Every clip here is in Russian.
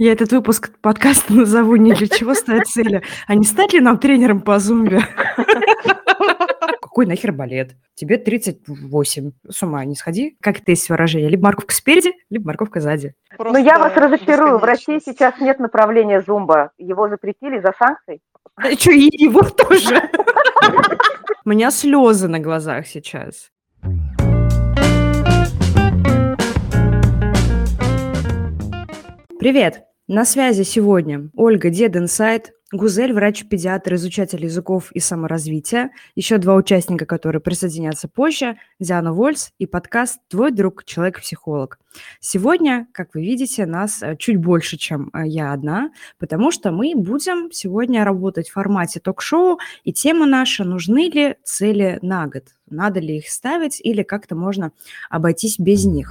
Я этот выпуск подкаста назову не для чего ставить цели, а не стать ли нам тренером по зумбе? Какой нахер балет? Тебе 38. С ума не сходи. Как это есть выражение? Либо морковка спереди, либо морковка сзади. Но я вас разочарую. В России сейчас нет направления зумба. Его запретили за санкции. Да что, и его тоже? У меня слезы на глазах сейчас. Привет! На связи сегодня Ольга Дед Гузель, врач-педиатр, изучатель языков и саморазвития, еще два участника, которые присоединятся позже, Диана Вольс и подкаст «Твой друг, человек-психолог». Сегодня, как вы видите, нас э, чуть больше, чем э, я одна, потому что мы будем сегодня работать в формате ток-шоу, и тема наша «Нужны ли цели на год?» Надо ли их ставить или как-то можно обойтись без них?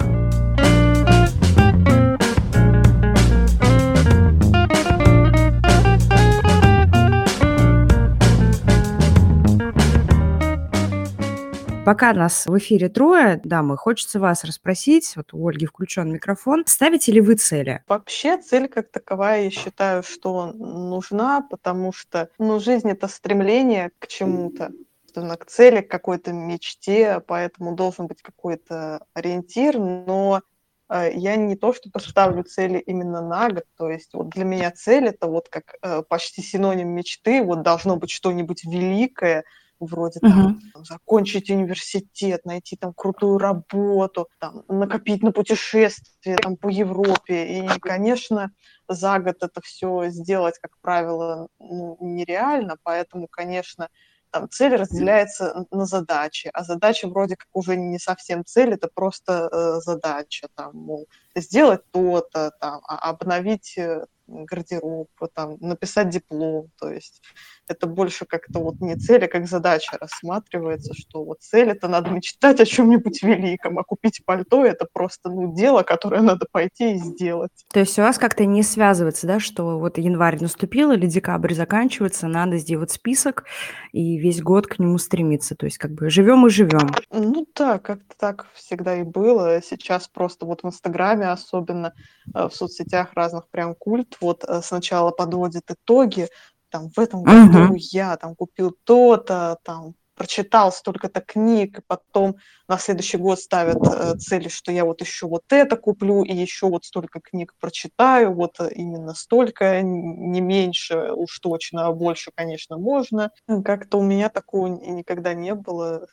Пока нас в эфире трое, да, мы хочется вас расспросить, вот у Ольги включен микрофон, ставите ли вы цели? Вообще цель как таковая, я считаю, что нужна, потому что, ну, жизнь — это стремление к чему-то, к цели, к какой-то мечте, поэтому должен быть какой-то ориентир, но э, я не то, что поставлю цели именно на год, то есть вот для меня цель это вот как э, почти синоним мечты, вот должно быть что-нибудь великое, вроде там, там закончить университет, найти там крутую работу, там, накопить на путешествие там, по Европе. И, конечно, за год это все сделать, как правило, ну, нереально, поэтому, конечно, там цель разделяется на задачи, а задача вроде как уже не совсем цель, это просто э, задача, там, мол, сделать то-то, там, а, обновить э, гардероб, там, написать диплом, то есть это больше как-то вот не цель, а как задача рассматривается, что вот цель это надо мечтать о чем-нибудь великом, а купить пальто это просто ну, дело, которое надо пойти и сделать. То есть у вас как-то не связывается, да, что вот январь наступил или декабрь заканчивается, надо сделать список и весь год к нему стремиться, то есть как бы живем и живем. Ну да, как-то так всегда и было. Сейчас просто вот в Инстаграме особенно, э, в соцсетях разных прям культ, вот э, сначала подводит итоги, там, в этом году uh-huh. я там купил то-то, там, прочитал столько-то книг, и потом на следующий год ставят э, цели, что я вот еще вот это куплю, и еще вот столько книг прочитаю, вот э, именно столько, не меньше уж точно, а больше, конечно, можно. Как-то у меня такого никогда не было.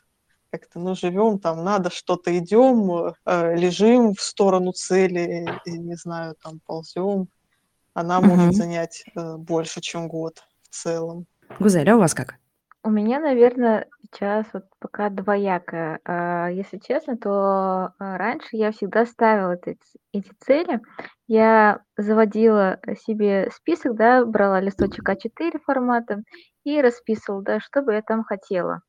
Как-то, ну, живем там, надо что-то, идем, э, лежим в сторону цели, и, не знаю, там, ползем. Она uh-huh. может занять э, больше, чем год в целом. Гузеля, у вас как? У меня, наверное, сейчас вот пока двоякое. А, если честно, то а, раньше я всегда ставила эти, эти цели. Я заводила себе список, да, брала листочек А4 формата и расписывала, да, что бы я там хотела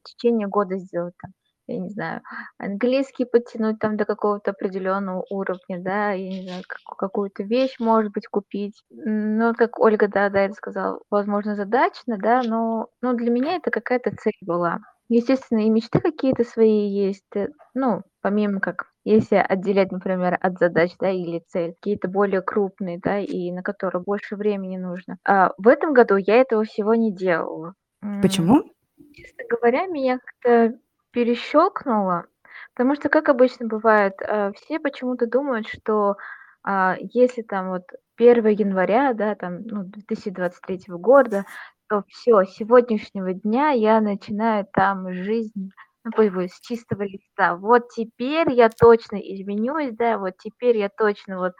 в течение года сделать там я не знаю, английский подтянуть там до какого-то определенного уровня, да, я не знаю, как, какую-то вещь, может быть, купить. Ну, как Ольга, да, да, это сказала, возможно, задачно, да, но, но для меня это какая-то цель была. Естественно, и мечты какие-то свои есть, э, ну, помимо как, если отделять, например, от задач, да, или цель, какие-то более крупные, да, и на которые больше времени нужно. А в этом году я этого всего не делала. Почему? Честно говоря, меня как-то перещелкнуло, потому что, как обычно бывает, э, все почему-то думают, что а, если там вот 1 января, да, там, ну, 2023 года, то все, с сегодняшнего дня я начинаю там жизнь ну, с чистого листа. Вот теперь я точно изменюсь, да, вот теперь я точно вот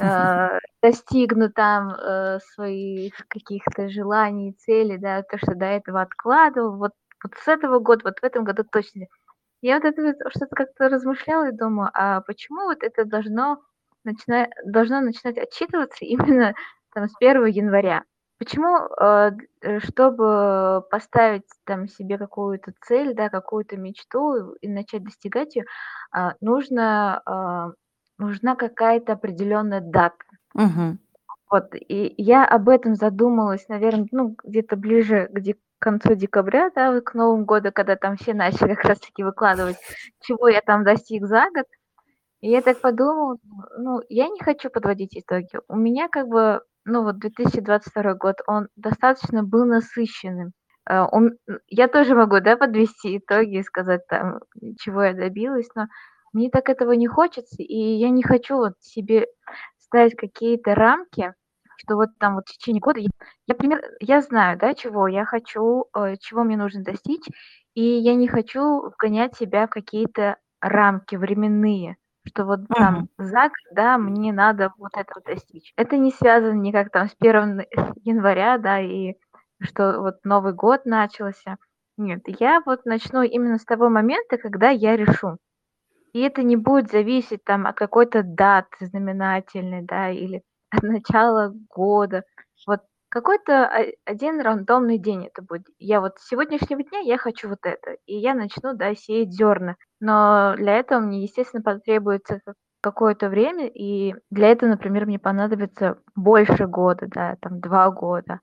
э, достигну там э, своих каких-то желаний, целей, да, то, что до этого откладывал, вот вот с этого года, вот в этом году точно. Я вот это вот что-то как-то размышляла и думаю, а почему вот это должно начинать, должно начинать отчитываться именно там с 1 января? Почему, э, чтобы поставить там себе какую-то цель, да, какую-то мечту и начать достигать ее, а, нужно, а, нужна какая-то определенная дата. Угу. Вот, и я об этом задумалась, наверное, ну, где-то ближе к к концу декабря, да, к Новому году, когда там все начали как раз-таки выкладывать, чего я там достиг за год. И я так подумала, ну, я не хочу подводить итоги. У меня как бы, ну вот 2022 год, он достаточно был насыщенным. Э, я тоже могу, да, подвести итоги и сказать там, чего я добилась, но мне так этого не хочется, и я не хочу вот себе ставить какие-то рамки, что вот там вот в течение года я, я пример, я знаю, да, чего я хочу, э, чего мне нужно достичь, и я не хочу вгонять себя в какие-то рамки временные, что вот там за год, да, мне надо вот это достичь. Это не связано никак там с 1 января, да, и что вот Новый год начался. Нет, я вот начну именно с того момента, когда я решу. И это не будет зависеть там от какой-то даты знаменательной, да, или от начала года. Вот какой-то один рандомный день это будет. Я вот с сегодняшнего дня я хочу вот это, и я начну, да, сеять зерна. Но для этого мне, естественно, потребуется какое-то время, и для этого, например, мне понадобится больше года, да, там два года.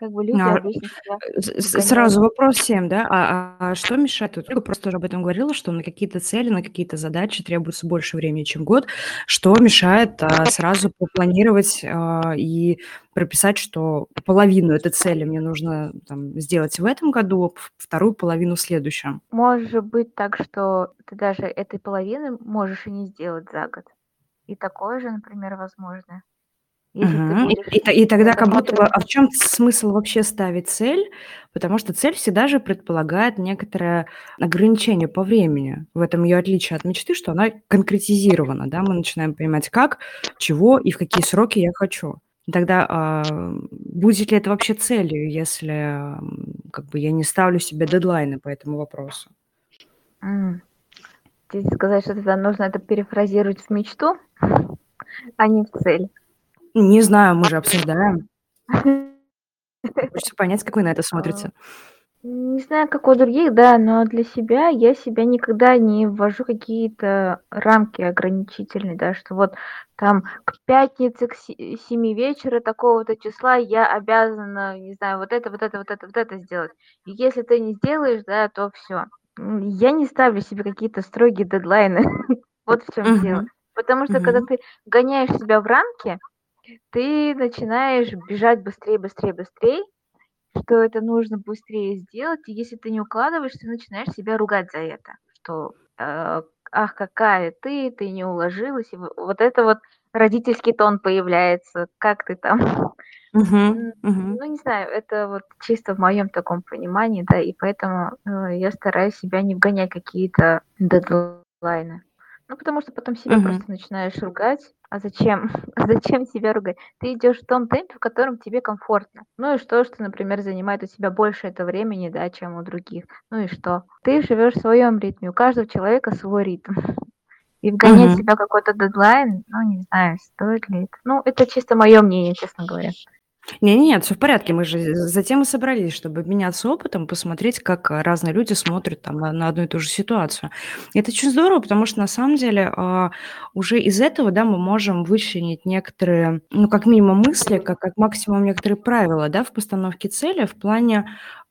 Как бы люди А, обычно себя. Сразу вопрос всем, да? А, а- а что мешает? Вот Ольга просто уже об этом говорила, что на какие-то цели, на какие-то задачи требуется больше времени, чем год. Что мешает а, сразу попланировать а, и прописать, что половину этой цели мне нужно там, сделать в этом году, вторую половину в следующем? Может быть так, что ты даже этой половины можешь и не сделать за год. И такое же, например, возможно. Ты Мгм. И, и и тогда как будто бы, а в чем смысл вообще ставить цель? Потому что цель всегда же предполагает некоторое ограничение по времени. В этом ее отличие от мечты, что она конкретизирована, да, мы начинаем понимать, как, чего и в какие сроки я хочу. Тогда а, будет ли это вообще целью, если как бы я не ставлю себе дедлайны по этому вопросу? М. Тебе сказать, что тогда нужно это перефразировать в мечту, а не в цель. Не знаю, мы же обсуждаем. Хочется понять, как вы на это смотрите. Не знаю, как у других, да, но для себя я себя никогда не ввожу какие-то рамки ограничительные, да, что вот там к пятнице к се- семи вечера такого-то числа я обязана, не знаю, вот это, вот это, вот это, вот это сделать. И если ты не сделаешь, да, то все. Я не ставлю себе какие-то строгие дедлайны. Вот в чем дело. Потому что когда ты гоняешь себя в рамки, ты начинаешь бежать быстрее, быстрее, быстрее, что это нужно быстрее сделать, и если ты не укладываешь, ты начинаешь себя ругать за это, что э, ах, какая ты, ты не уложилась, и во- вот это вот родительский тон появляется, как ты там. М, Мгм. ну не знаю, это вот чисто в моем таком понимании, да, и поэтому э, я стараюсь себя не вгонять какие-то дедлайны. Ну, потому что потом себя Мгм. просто начинаешь ругать. А зачем? А зачем себя ругать? Ты идешь в том темпе, в котором тебе комфортно. Ну и что, что, например, занимает у тебя больше это времени, да, чем у других. Ну и что? Ты живешь в своем ритме, у каждого человека свой ритм. И вгонять Мгм. себя какой-то дедлайн, ну, не знаю, стоит ли это. Ну, это чисто мое мнение, честно говоря. Не, не, нет, все в порядке. Мы же затем и собрались, чтобы обменяться опытом, посмотреть, как а, разные люди смотрят там на, одну и ту же ситуацию. И это очень здорово, потому что на самом деле а, уже из этого, да, мы можем вычленить некоторые, ну, как минимум мысли, как, как максимум некоторые правила, да, в постановке цели, в плане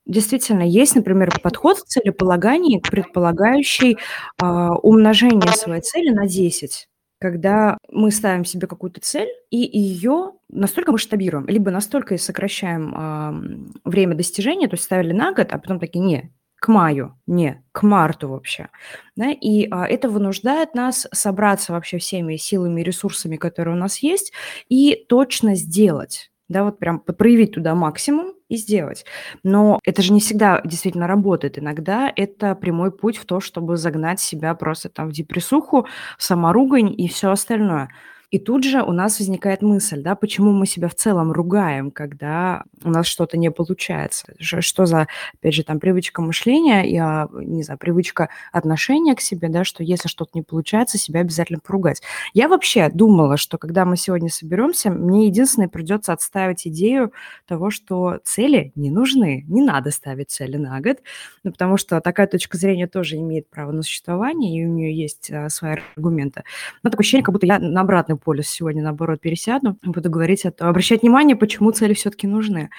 Действительно, есть, например, подход в целеполагании, предполагающий а, умножение своей цели на 10 когда мы ставим себе какую-то цель и ее настолько масштабируем, либо настолько сокращаем ам, время достижения, то есть ставили на год, а потом такие, не, к маю, не, к марту вообще. Да? И а, это вынуждает нас собраться вообще всеми силами и ресурсами, которые у нас есть, и точно сделать. Да, вот прям проявить туда максимум и сделать. Но это же не всегда действительно работает. Иногда это прямой путь в то, чтобы загнать себя просто там в депрессуху, в саморугань и все остальное. И тут же у нас возникает мысль, да, почему мы себя в целом ругаем, когда у нас что-то не получается. Что за, опять же, там привычка мышления, и, а, не знаю, привычка отношения к себе, да, что если что-то не получается, себя обязательно поругать. Я вообще думала, что когда мы сегодня соберемся, мне единственное придется отставить идею того, что цели не нужны, не надо ставить цели на год, ну, потому что такая точка зрения тоже имеет право на существование, и у нее есть а, свои аргументы. Но такое ощущение, как будто я на обратный полюс сегодня, наоборот, пересяду, буду говорить, о том- обращать внимание, почему цели все-таки нужны.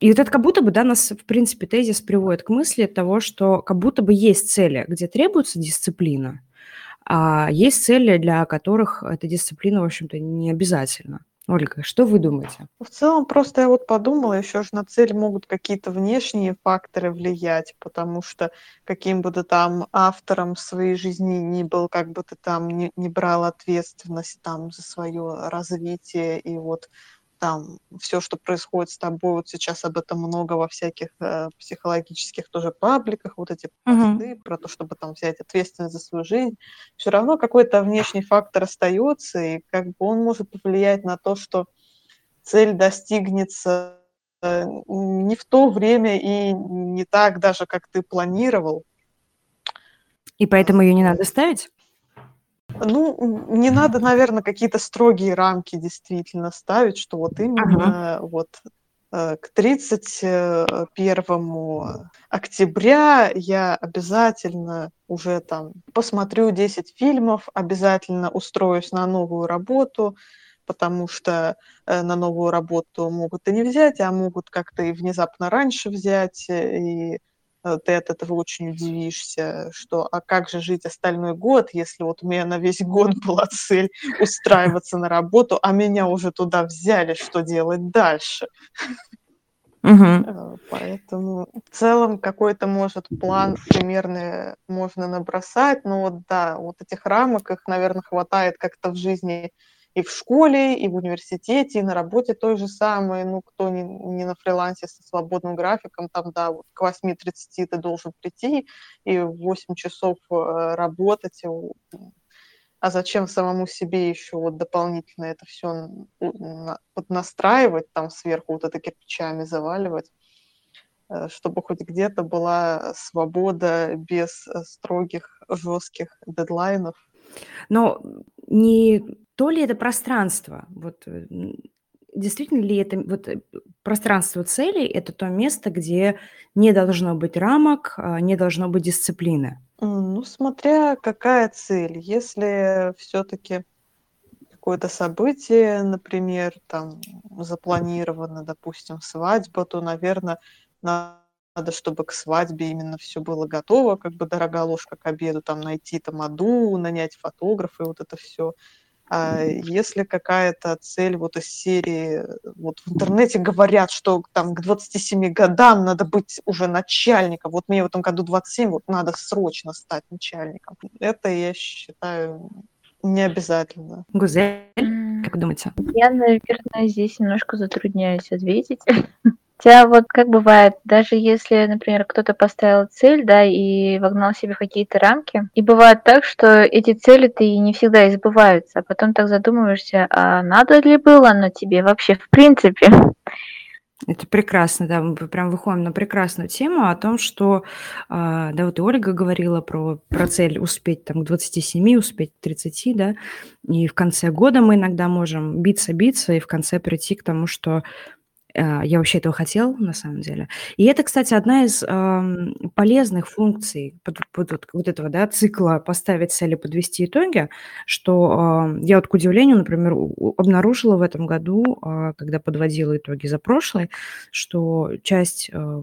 И вот это как будто бы, да, нас, в принципе, тезис приводит к мысли того, что как будто бы есть цели, где требуется дисциплина, А есть цели, для которых эта дисциплина, в общем-то, не обязательна. Ольга, что вы думаете? В целом, просто я вот подумала, еще же на цель могут какие-то внешние факторы влиять, потому что каким бы ты там автором своей жизни ни был, как бы ты там не, не брал ответственность там за свое развитие и вот там все, что происходит с тобой, вот сейчас об этом много во всяких э, психологических тоже пабликах, вот эти посты uh-huh. про то, чтобы там взять ответственность за свою жизнь, все равно какой-то внешний фактор остается, и как бы он может повлиять на то, что цель достигнется э, не в то время и не так даже, как ты планировал. И поэтому ее не надо ставить? Ну, не надо, наверное, какие-то строгие рамки действительно ставить, что вот именно ага. вот э, к 31 октября я обязательно уже там посмотрю 10 фильмов, обязательно устроюсь на новую работу, потому что э, на новую работу могут и не взять, а могут как-то и внезапно раньше взять, э, и Э, ты от этого очень удивишься, что а как же жить остальной год, если вот у меня на весь год была цель устраиваться на работу, а меня уже туда взяли, что делать дальше? Угу. Поэтому в целом какой-то, может, план примерно можно набросать, но вот да, вот этих рамок, их, наверное, хватает как-то в жизни и в школе, и в университете, и на работе той же самой. Ну, кто не, не на фрилансе со свободным графиком, там, да, вот к 8.30 ты должен прийти и 8 часов э, работать. А зачем самому себе еще вот дополнительно это все настраивать, там сверху вот это кирпичами заваливать? Э, чтобы хоть где-то была свобода без э, строгих, жестких дедлайнов. Но не то ли это пространство, вот э, действительно ли это вот э, пространство целей, это то место, где не должно быть рамок, а, не должно быть дисциплины? Ну, смотря какая цель. Если все-таки какое-то событие, например, там запланировано, допустим, свадьба, то, наверное, надо, чтобы к свадьбе именно все было готово, как бы дорогая ложка к обеду, там найти тамаду, нанять фотографа и вот это все. А если какая-то цель вот из серии, вот в интернете говорят, что там к 27 годам надо быть уже начальником, вот мне в этом году 27, вот надо срочно стать начальником. Это, я считаю, не обязательно. Гузель, как вы думаете? Я, наверное, здесь немножко затрудняюсь ответить. Хотя вот как бывает, даже если, например, кто-то поставил цель, да, и вогнал себе какие-то рамки, и бывает так, что эти цели-то и не всегда избываются, а потом так задумываешься, а надо ли было оно тебе вообще в принципе? Это прекрасно, да, мы прям выходим на прекрасную тему о том, что, а, да, вот и Ольга говорила про, про цель успеть там к 27, успеть к 30, да, и в конце года мы иногда можем биться-биться и в конце прийти к тому, что я вообще этого хотел, на самом деле. И это, кстати, одна из э, полезных функций под, под, вот этого да, цикла поставить цели, подвести итоги, что э, я вот, к удивлению, например, обнаружила в этом году, э, когда подводила итоги за прошлый, что часть э,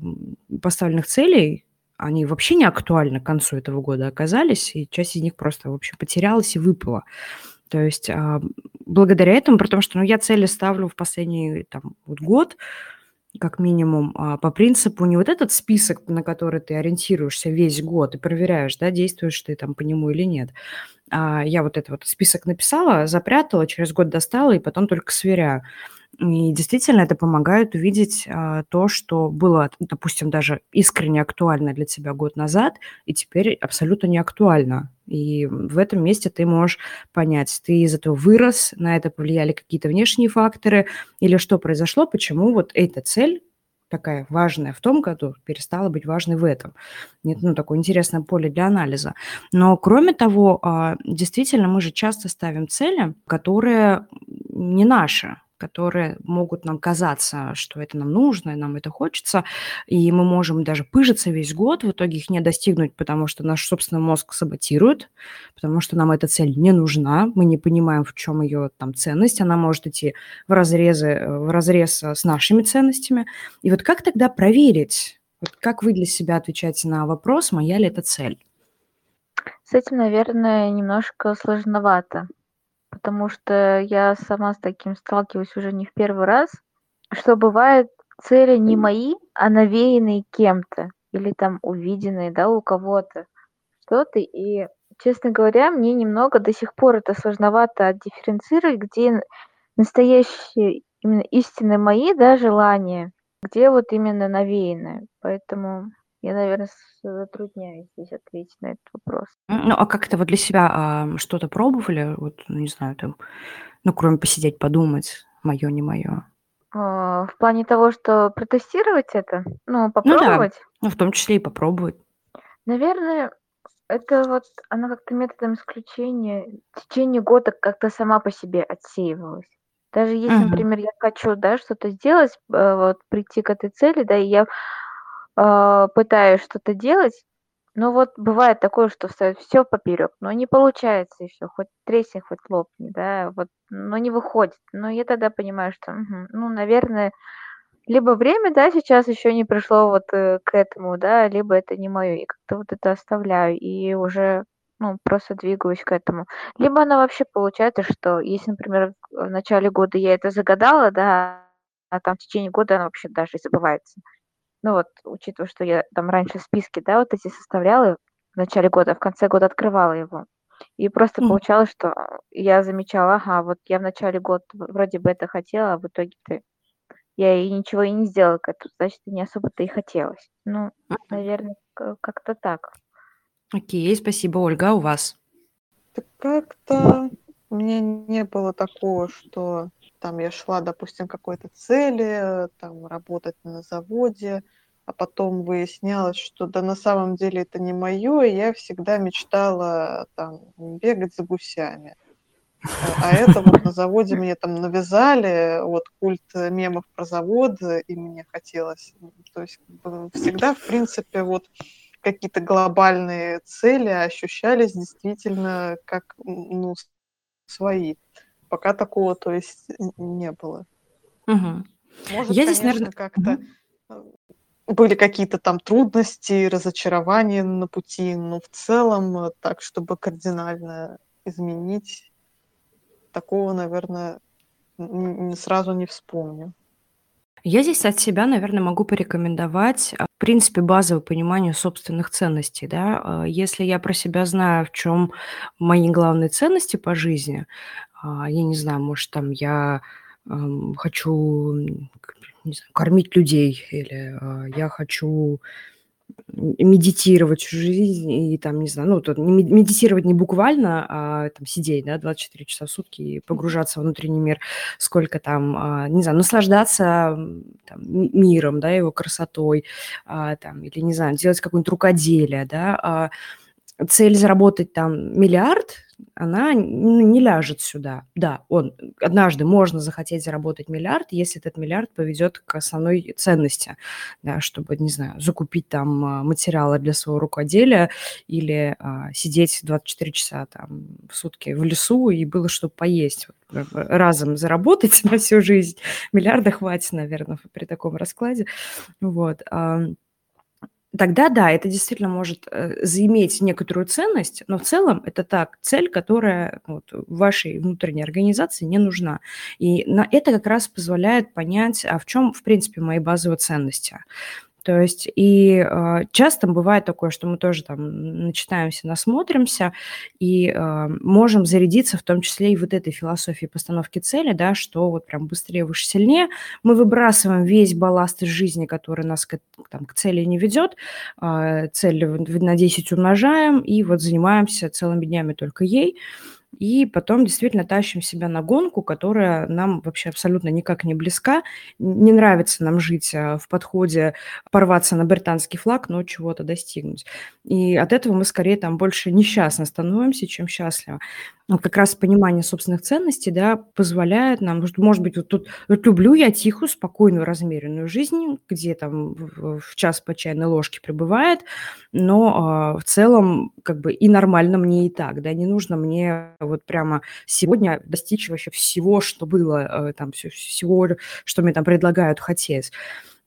поставленных целей, они вообще не актуальны к концу этого года оказались, и часть из них просто вообще потерялась и выпала. То есть а, благодаря этому, потому что ну, я цели ставлю в последний там, вот год, как минимум, а, по принципу не вот этот список, на который ты ориентируешься весь год и проверяешь, да, действуешь ты там по нему или нет. А я вот этот вот список написала, запрятала, через год достала и потом только сверяю. И действительно это помогает увидеть а, то, что было, допустим, даже искренне актуально для тебя год назад, и теперь абсолютно не актуально. И в этом месте ты можешь понять, ты из этого вырос, на это повлияли какие-то внешние факторы, или что произошло, почему вот эта цель такая важная в том году перестала быть важной в этом. Нет, ну, такое интересное поле для анализа. Но, кроме того, а, действительно, мы же часто ставим цели, которые не наши, которые могут нам казаться, что это нам нужно, и нам это хочется, и мы можем даже пыжиться весь год, в итоге их не достигнуть, потому что наш собственный мозг саботирует, потому что нам эта цель не нужна, мы не понимаем, в чем ее там ценность, она может идти в, разрезы, в разрез с нашими ценностями. И вот как тогда проверить, вот как вы для себя отвечаете на вопрос, моя ли это цель? С этим, наверное, немножко сложновато, потому что я сама с таким сталкиваюсь уже не в первый раз, что бывает цели не мои, а навеянные кем-то или там увиденные, да, у кого-то что-то. И, честно говоря, мне немного до сих пор это сложновато дифференцировать, где настоящие именно истинные мои, да, желания, где вот именно навеянное. Поэтому я, наверное, затрудняюсь здесь ответить на этот вопрос. Ну, а как-то вот для себя а, что-то пробовали? Вот, ну, не знаю, там, ну, кроме посидеть, подумать, мое, не мое. А, в плане того, что протестировать это, ну, Ну да, попробовать, ну, в том числе и попробовать. наверное, это вот она как-то методом исключения в течение года как-то сама по себе отсеивалась. Даже если, например, я хочу, да, что-то сделать, э, вот прийти к этой цели, да, и я а, пытаюсь что-то делать, но вот бывает такое, что встает все поперек, но не получается еще, хоть тресни, хоть лопни, да, вот, но не выходит. Но я тогда понимаю, что, мгм, ну, наверное, либо время, да, сейчас еще не пришло вот э, к этому, да, либо это не мое, и как-то вот это оставляю, и уже, ну, просто двигаюсь к этому. Либо она вообще получается, что если, например, в начале года я это загадала, да, а там в течение года она вообще даже забывается. Ну вот, учитывая, что я там раньше списки, да, вот эти составляла в начале года, а в конце года открывала его. И просто Мгм. получалось, что я замечала, ага, вот я в начале года вроде бы это хотела, а в итоге-то я и ничего и не сделала к этому, значит, не особо-то и хотелось. Ну, Мгм. наверное, как-то так. Окей, спасибо, Ольга, а у вас? Так как-то у меня не было такого, что там я шла, допустим, какой-то цели, там работать на заводе, а потом выяснялось, что да на самом деле это не мое, и я всегда мечтала там бегать за гусями. А а это вот на заводе мне там навязали, вот культ мемов про завод, и мне хотелось. То есть всегда, в принципе, вот какие-то глобальные цели ощущались действительно как ну, свои. Пока такого, то есть, не было. Мгм. Может, Я здесь, конечно, наверное... как-то э, были какие-то там трудности, разочарования на пути, но в целом э, так, чтобы кардинально изменить, такого, наверное, сразу не вспомню. Я здесь от себя, наверное, могу порекомендовать, а, в принципе, базовое понимание собственных ценностей, да. А, Если я про себя знаю, в чем мои главные ценности по жизни, я не знаю, может, там я хочу, не знаю, кормить людей, или а, я хочу медитировать всю жизнь и там, не знаю, ну, тут медитировать не буквально, а там сидеть, да, 24 часа в сутки и погружаться в внутренний мир, сколько там, а, не знаю, наслаждаться там, ми- миром, да, его красотой, а, там, или, не знаю, делать какое-нибудь рукоделие, да, а, цель заработать там миллиард, она не ляжет сюда. Да, он однажды можно захотеть заработать миллиард, если этот миллиард поведет к основной ценности, да, чтобы, не знаю, закупить там а, материалы для своего рукоделия или а, сидеть 24 часа там в сутки в лесу и было что поесть. Э, разом заработать на всю жизнь миллиарда хватит, наверное, при таком раскладе. Вот. Тогда да, это действительно может э, заиметь некоторую ценность, но в целом это так, цель, которая вот, вашей внутренней организации не нужна. И на это как раз позволяет понять, а в чем, в принципе, мои базовые ценности. То есть и э, часто бывает такое, что мы тоже там начитаемся, насмотримся и э, можем зарядиться в том числе и вот этой философией постановки цели, да, что вот прям быстрее, выше, сильнее. Мы выбрасываем весь балласт из жизни, который нас к, там, к цели не ведет, э, цель на 10 умножаем и вот занимаемся целыми днями только ей. И потом действительно тащим себя на гонку, которая нам вообще абсолютно никак не близка. Не нравится нам жить а, в подходе, порваться на британский флаг, но чего-то достигнуть. И от этого мы скорее там больше несчастно становимся, чем счастливы. Вот как раз понимание собственных ценностей, да, позволяет нам, может быть, вот тут вот люблю я тихую, спокойную, размеренную жизнь, где там в, час по чайной ложке пребывает, но а, в целом как бы и нормально мне и так, да, не нужно мне вот прямо сегодня достичь вообще всего, что было, э, там, всего, что мне там предлагают хотеть.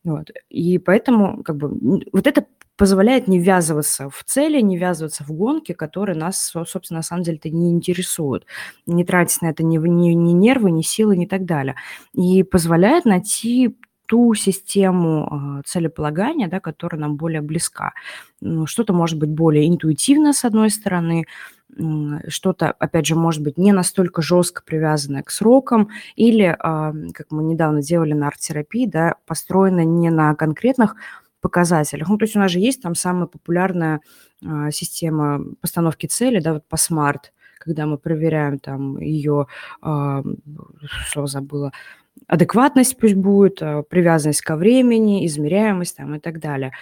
Вот. И поэтому как бы вот это позволяет не ввязываться в цели, не ввязываться в гонки, которые нас, собственно, на самом деле-то не интересуют. Не тратить на это ни, ни, ни нервы, ни силы, ни так далее. И позволяет найти ту систему э, целеполагания, да, которая нам более близка. Ну, что-то может быть более интуитивно, с одной стороны, что-то, опять же, может быть не настолько жестко привязанное к срокам, или, как мы недавно делали на арт-терапии, да, построено не на конкретных показателях. Ну, то есть у нас же есть там самая популярная а, система постановки цели, да, вот по SMART, когда мы проверяем там ее, а, слово забыла, адекватность пусть будет, а, привязанность ко времени, измеряемость там и так далее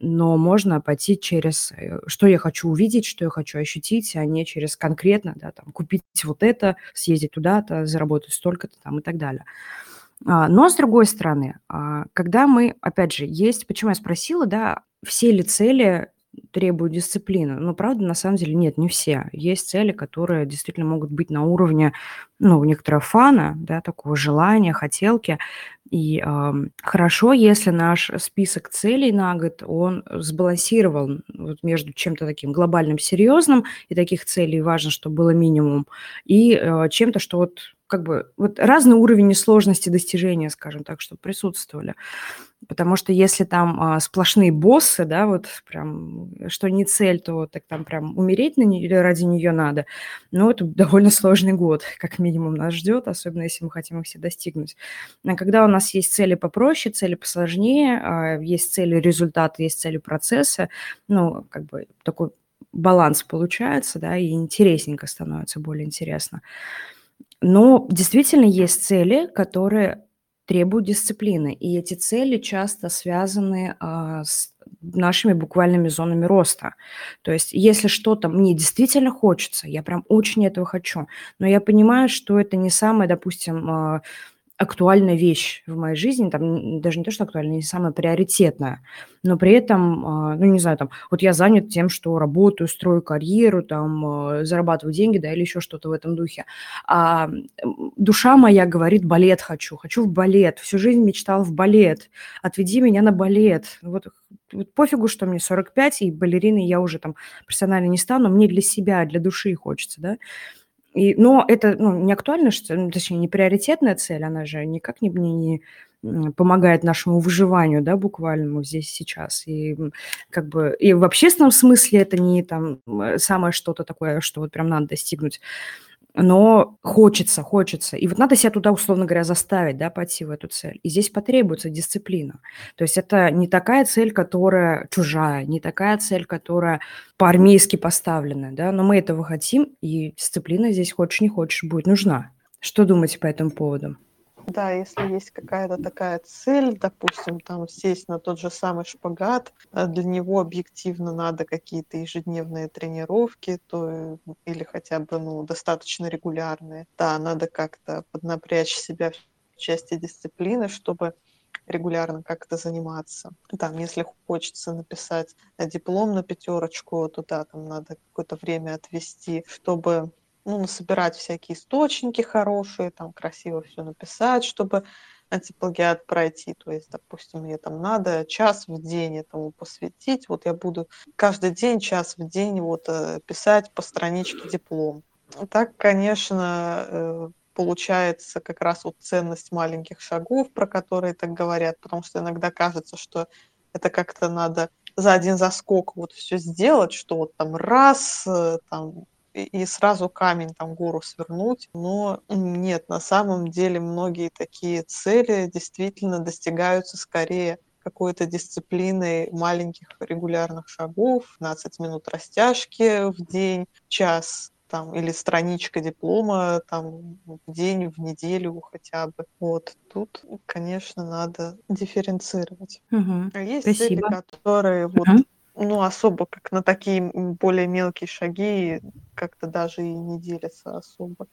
но можно пойти через, э, что я хочу увидеть, что я хочу ощутить, а не через конкретно, да, там, купить вот это, съездить туда-то, заработать столько-то там и так далее. А, но с другой стороны, а, когда мы, опять же, есть, почему я спросила, да, все ли цели требуют дисциплины. Но, правда, на самом деле нет, не все. Есть цели, которые действительно могут быть на уровне, ну, некоторого фана, да, такого желания, хотелки. И э, хорошо, если наш список целей на год, он сбалансирован вот между чем-то таким глобальным, серьезным, и таких целей важно, чтобы было минимум, и э, чем-то, что вот как бы вот разный уровень сложности достижения, скажем так, чтобы присутствовали. Потому что если там а, сплошные боссы, да, вот прям, что не цель, то так там прям умереть на нее, ради нее надо, ну, это довольно сложный год, как минимум нас ждет, особенно если мы хотим их все достигнуть. А когда у нас есть цели попроще, цели посложнее, а, есть цели результата, есть цели процесса, ну, как бы такой баланс получается, да, и интересненько становится, более интересно. Но действительно есть цели, которые требуют дисциплины. И эти цели часто связаны а, с нашими буквальными зонами роста. То есть если что-то мне действительно хочется, я прям очень этого хочу, но я понимаю, что это не самое, допустим, а, актуальная вещь в моей жизни, там даже не то, что актуальная, не самая приоритетная, но при этом, а, ну, не знаю, там, вот я занят тем, что работаю, строю карьеру, там, а, зарабатываю деньги, да, или еще что-то в этом духе. А душа моя говорит, балет хочу, хочу в балет, всю жизнь мечтал в балет, отведи меня на балет. Вот, вот пофигу, что мне 45, и балериной я уже там профессионально не стану, мне для себя, для души хочется, да. И, но это ну, не актуально, что, ну, точнее, не приоритетная цель, она же никак не, не, не помогает нашему выживанию, да, буквальному здесь сейчас. И как бы и в общественном смысле это не там самое что-то такое, что вот прям надо достигнуть но хочется, хочется. И вот надо себя туда, условно говоря, заставить, да, пойти в эту цель. И здесь потребуется дисциплина. То есть это не такая цель, которая чужая, не такая цель, которая по-армейски поставлена, да, но мы этого хотим, и дисциплина здесь, хочешь не хочешь, будет нужна. Что думаете по этому поводу? Да, если есть какая-то такая цель, допустим, там сесть на тот же самый шпагат, а для него объективно надо какие-то ежедневные тренировки, то или хотя бы ну, достаточно регулярные. Да, надо как-то поднапрячь себя в части дисциплины, чтобы регулярно как-то заниматься. Там, если хочется написать диплом на пятерочку, то да, там надо какое-то время отвести, чтобы ну, собирать всякие источники хорошие, там красиво все написать, чтобы антиплагиат пройти. То есть, допустим, мне там надо час в день этому посвятить. Вот я буду каждый день, час в день вот э, писать по страничке диплом. Так, конечно, э, получается как раз вот ценность маленьких шагов, про которые так говорят, потому что иногда кажется, что это как-то надо за один заскок вот все сделать, что вот там раз, э, там и сразу камень, там, гору свернуть. Но нет, на самом деле многие такие цели действительно достигаются скорее какой-то дисциплиной маленьких регулярных шагов, 15 минут растяжки в день, час там, или страничка диплома там, в день, в неделю хотя бы. Вот тут, конечно, надо дифференцировать. Угу. А есть Спасибо. цели, которые вот угу ну, особо как на такие более мелкие шаги как-то даже и не делятся особо.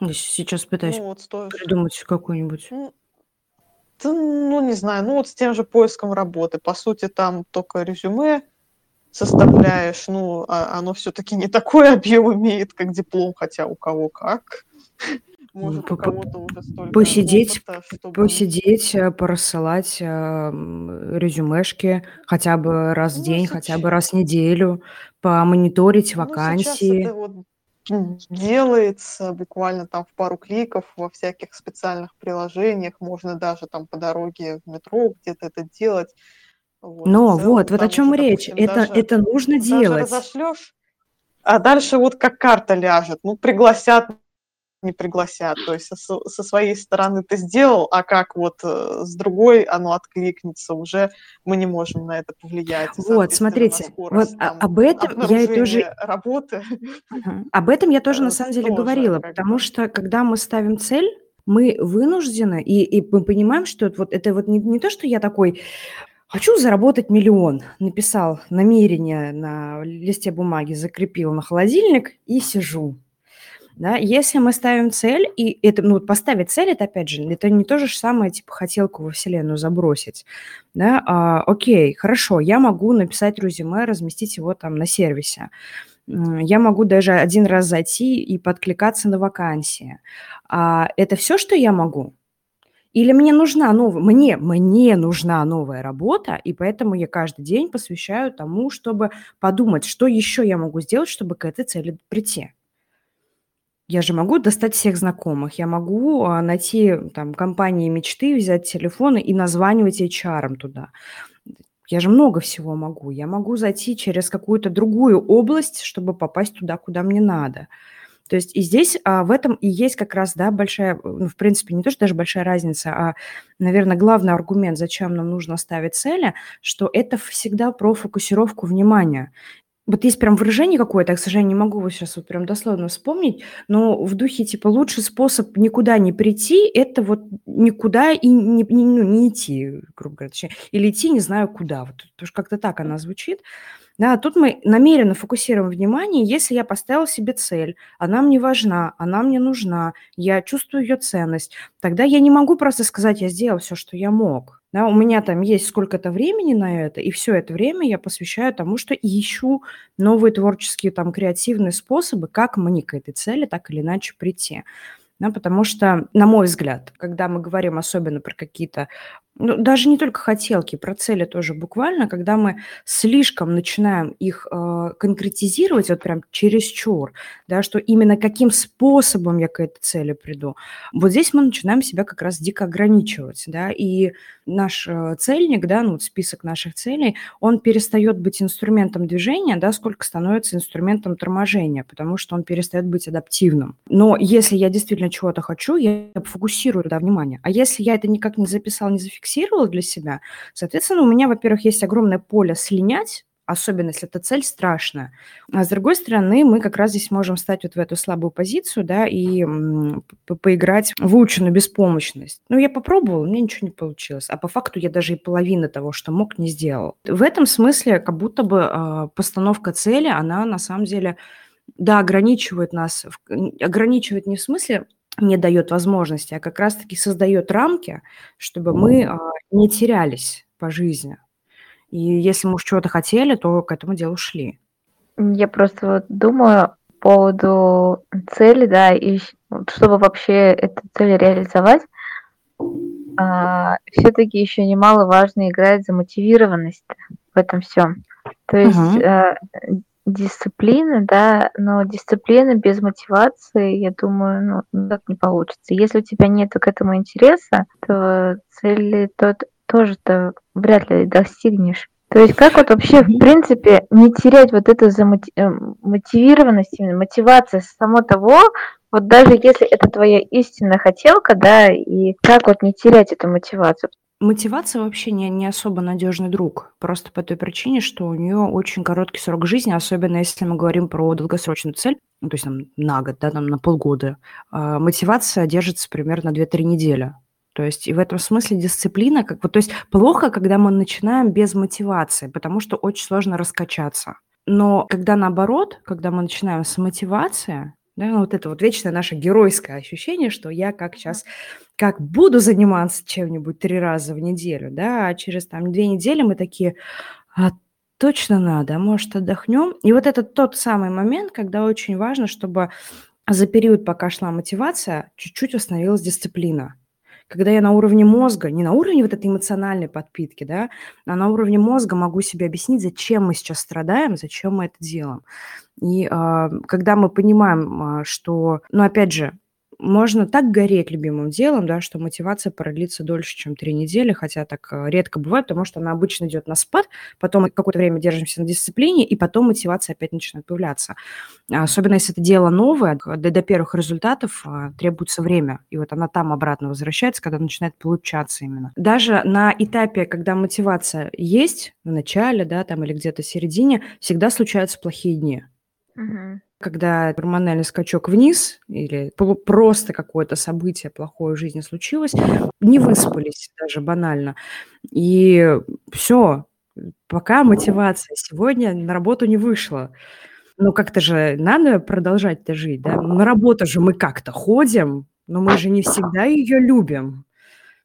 Я сейчас пытаюсь Ну, вот стоишь... придумать какую-нибудь. Ну, ну, не знаю, ну вот с тем же поиском работы. По сути, там только резюме составляешь, ну, а оно все-таки не такой объем имеет, как диплом, хотя у кого как. Может, у кого-то уже столько Посидеть, опыта, чтобы... посидеть, э, порассылать э, резюмешки хотя бы раз в Ну, день, хотя бы сейчас, раз в неделю, помониторить ну, сейчас вакансии. это вот делается буквально там в пару кликов во всяких специальных приложениях. Можно даже там по дороге в метро где-то это делать. Вот, Но целом вот, вот о чем уже, речь. допустим, Это, даже, это нужно даже делать. разошлешь, а дальше вот как карта ляжет. Ну, пригласят, не пригласят. То есть со, со своей стороны ты сделал, а как вот э, с другой оно откликнется, уже мы не можем на это повлиять. Вот, на смотрите, вот скорость а- там об этом я и тоже работы. Об этом я тоже на э, самом деле тоже говорила, потому что когда мы ставим цель, мы вынуждены, и, и мы понимаем, что это вот, это вот не, не то, что я такой, хочу заработать миллион, написал намерение на листе бумаги, закрепил на холодильник и сижу. Да, если мы ставим цель, и это, ну, поставить цель, это опять же, это не то же самое, типа, хотелку во Вселенную забросить. Да, а, окей, хорошо, я могу написать резюме, разместить его там на сервисе. Я могу даже один раз зайти и подкликаться на вакансии. А это все, что я могу? Или мне нужна новая, мне, мне нужна новая работа, и поэтому я каждый день посвящаю тому, чтобы подумать, что еще я могу сделать, чтобы к этой цели прийти. Я же могу достать всех знакомых, я могу а, найти там компании мечты, взять телефоны и названивать HR туда. Я же много всего могу. Я могу зайти через какую-то другую область, чтобы попасть туда, куда мне надо. То есть и здесь а, в этом и есть как раз, да, большая, ну, в принципе, не то, что даже большая разница, а, наверное, главный аргумент, зачем нам нужно ставить цели, что это всегда про фокусировку внимания. Вот есть прям выражение какое-то, я, к сожалению, не могу его сейчас вот прям дословно вспомнить, но в духе типа лучший способ никуда не прийти– это вот никуда и не, не, ну, не идти, грубо говоря, точнее, или идти не знаю куда. Вот, потому что как-то так она звучит. Да, тут мы намеренно фокусируем внимание, если я поставила себе цель, она мне важна, она мне нужна, я чувствую ее ценность, тогда я не могу просто сказать, я сделал все, что я мог. Да, у меня там есть сколько-то времени на это, и все это время я посвящаю тому, что ищу новые творческие, там, креативные способы, как мне к этой цели так или иначе прийти. Да, потому что, на мой взгляд, когда мы говорим особенно про какие-то, ну, даже не только хотелки, про цели тоже буквально, когда мы слишком начинаем их э, конкретизировать, вот прям чересчур, да, что именно каким способом я к этой цели приду, вот здесь мы начинаем себя как раз дико ограничивать, да, и наш э, цельник, да, ну, вот список наших целей, он перестает быть инструментом движения, да, сколько становится инструментом торможения, потому что он перестает быть адаптивным. Но если я действительно чего-то хочу, я фокусирую туда внимание. А если я это никак не записал, не зафиксировала для себя, соответственно, у меня, во-первых, есть огромное поле слинять, особенно если эта цель страшная. А с другой стороны, мы как раз здесь можем стать вот в эту слабую позицию, да, и поиграть в выученную беспомощность. Ну, я попробовала, меня ничего не получилось. А по факту я даже и половины того, что мог, не сделал. В этом смысле как будто бы а, постановка цели, она на самом деле, да, ограничивает нас, ограничивает не в смысле не дает возможности, а как раз-таки создает рамки, чтобы мы а, не терялись по жизни. И если мы уж чего-то хотели, то к этому делу шли. Я просто вот думаю по поводу цели, да, и чтобы вообще эту цель реализовать, все-таки еще немаловажно играет замотивированность в этом всем. То есть э, дисциплина, да, но дисциплина без мотивации, я думаю, ну, никак не получится. Если у тебя нет к этому интереса, то цели тот тоже-то вряд ли достигнешь. То есть как вот вообще, в принципе, не терять вот эту замоти- э, мотивированность, именно мотивация само того, вот даже если это твоя истинная хотелка, да, и как вот не терять эту мотивацию? Мотивация вообще не, не особо надежный друг. Просто по той причине, что у нее очень короткий срок жизни, особенно если мы говорим про долгосрочную цель, ну, то есть там, на год, да, там, на полгода. А, мотивация держится примерно 2-3 недели. То есть и в этом смысле дисциплина, как вот, то есть плохо, когда мы начинаем без мотивации, потому что очень сложно раскачаться. Но когда наоборот, когда мы начинаем с мотивации, да, вот это вот вечное наше геройское ощущение, что я как сейчас, как буду заниматься чем-нибудь три раза в неделю, да, а через там две недели мы такие, а точно надо, а может отдохнем? И вот это тот самый момент, когда очень важно, чтобы за период, пока шла мотивация, чуть-чуть восстановилась дисциплина. Когда я на уровне мозга, не на уровне вот этой эмоциональной подпитки, да, а на уровне мозга могу себе объяснить, зачем мы сейчас страдаем, зачем мы это делаем. И э, когда мы понимаем, э, что, ну, опять же, можно так гореть любимым делом, да, что мотивация продлится дольше, чем три недели, хотя так э, редко бывает, потому что она обычно идет на спад, потом какое-то время держимся на дисциплине, и потом мотивация опять начинает появляться. Особенно если это дело новое, до, до первых результатов а, требуется время, и вот она там обратно возвращается, когда начинает получаться именно. Даже на этапе, когда мотивация есть, в начале, да, там или где-то в середине, всегда случаются плохие дни. Угу когда гормональный скачок вниз или просто какое-то событие плохое в жизни случилось, не выспались даже банально. И все, пока мотивация сегодня на работу не вышла. Ну, как-то же надо продолжать-то жить, да? На работу же мы как-то ходим, но мы же не всегда ее любим.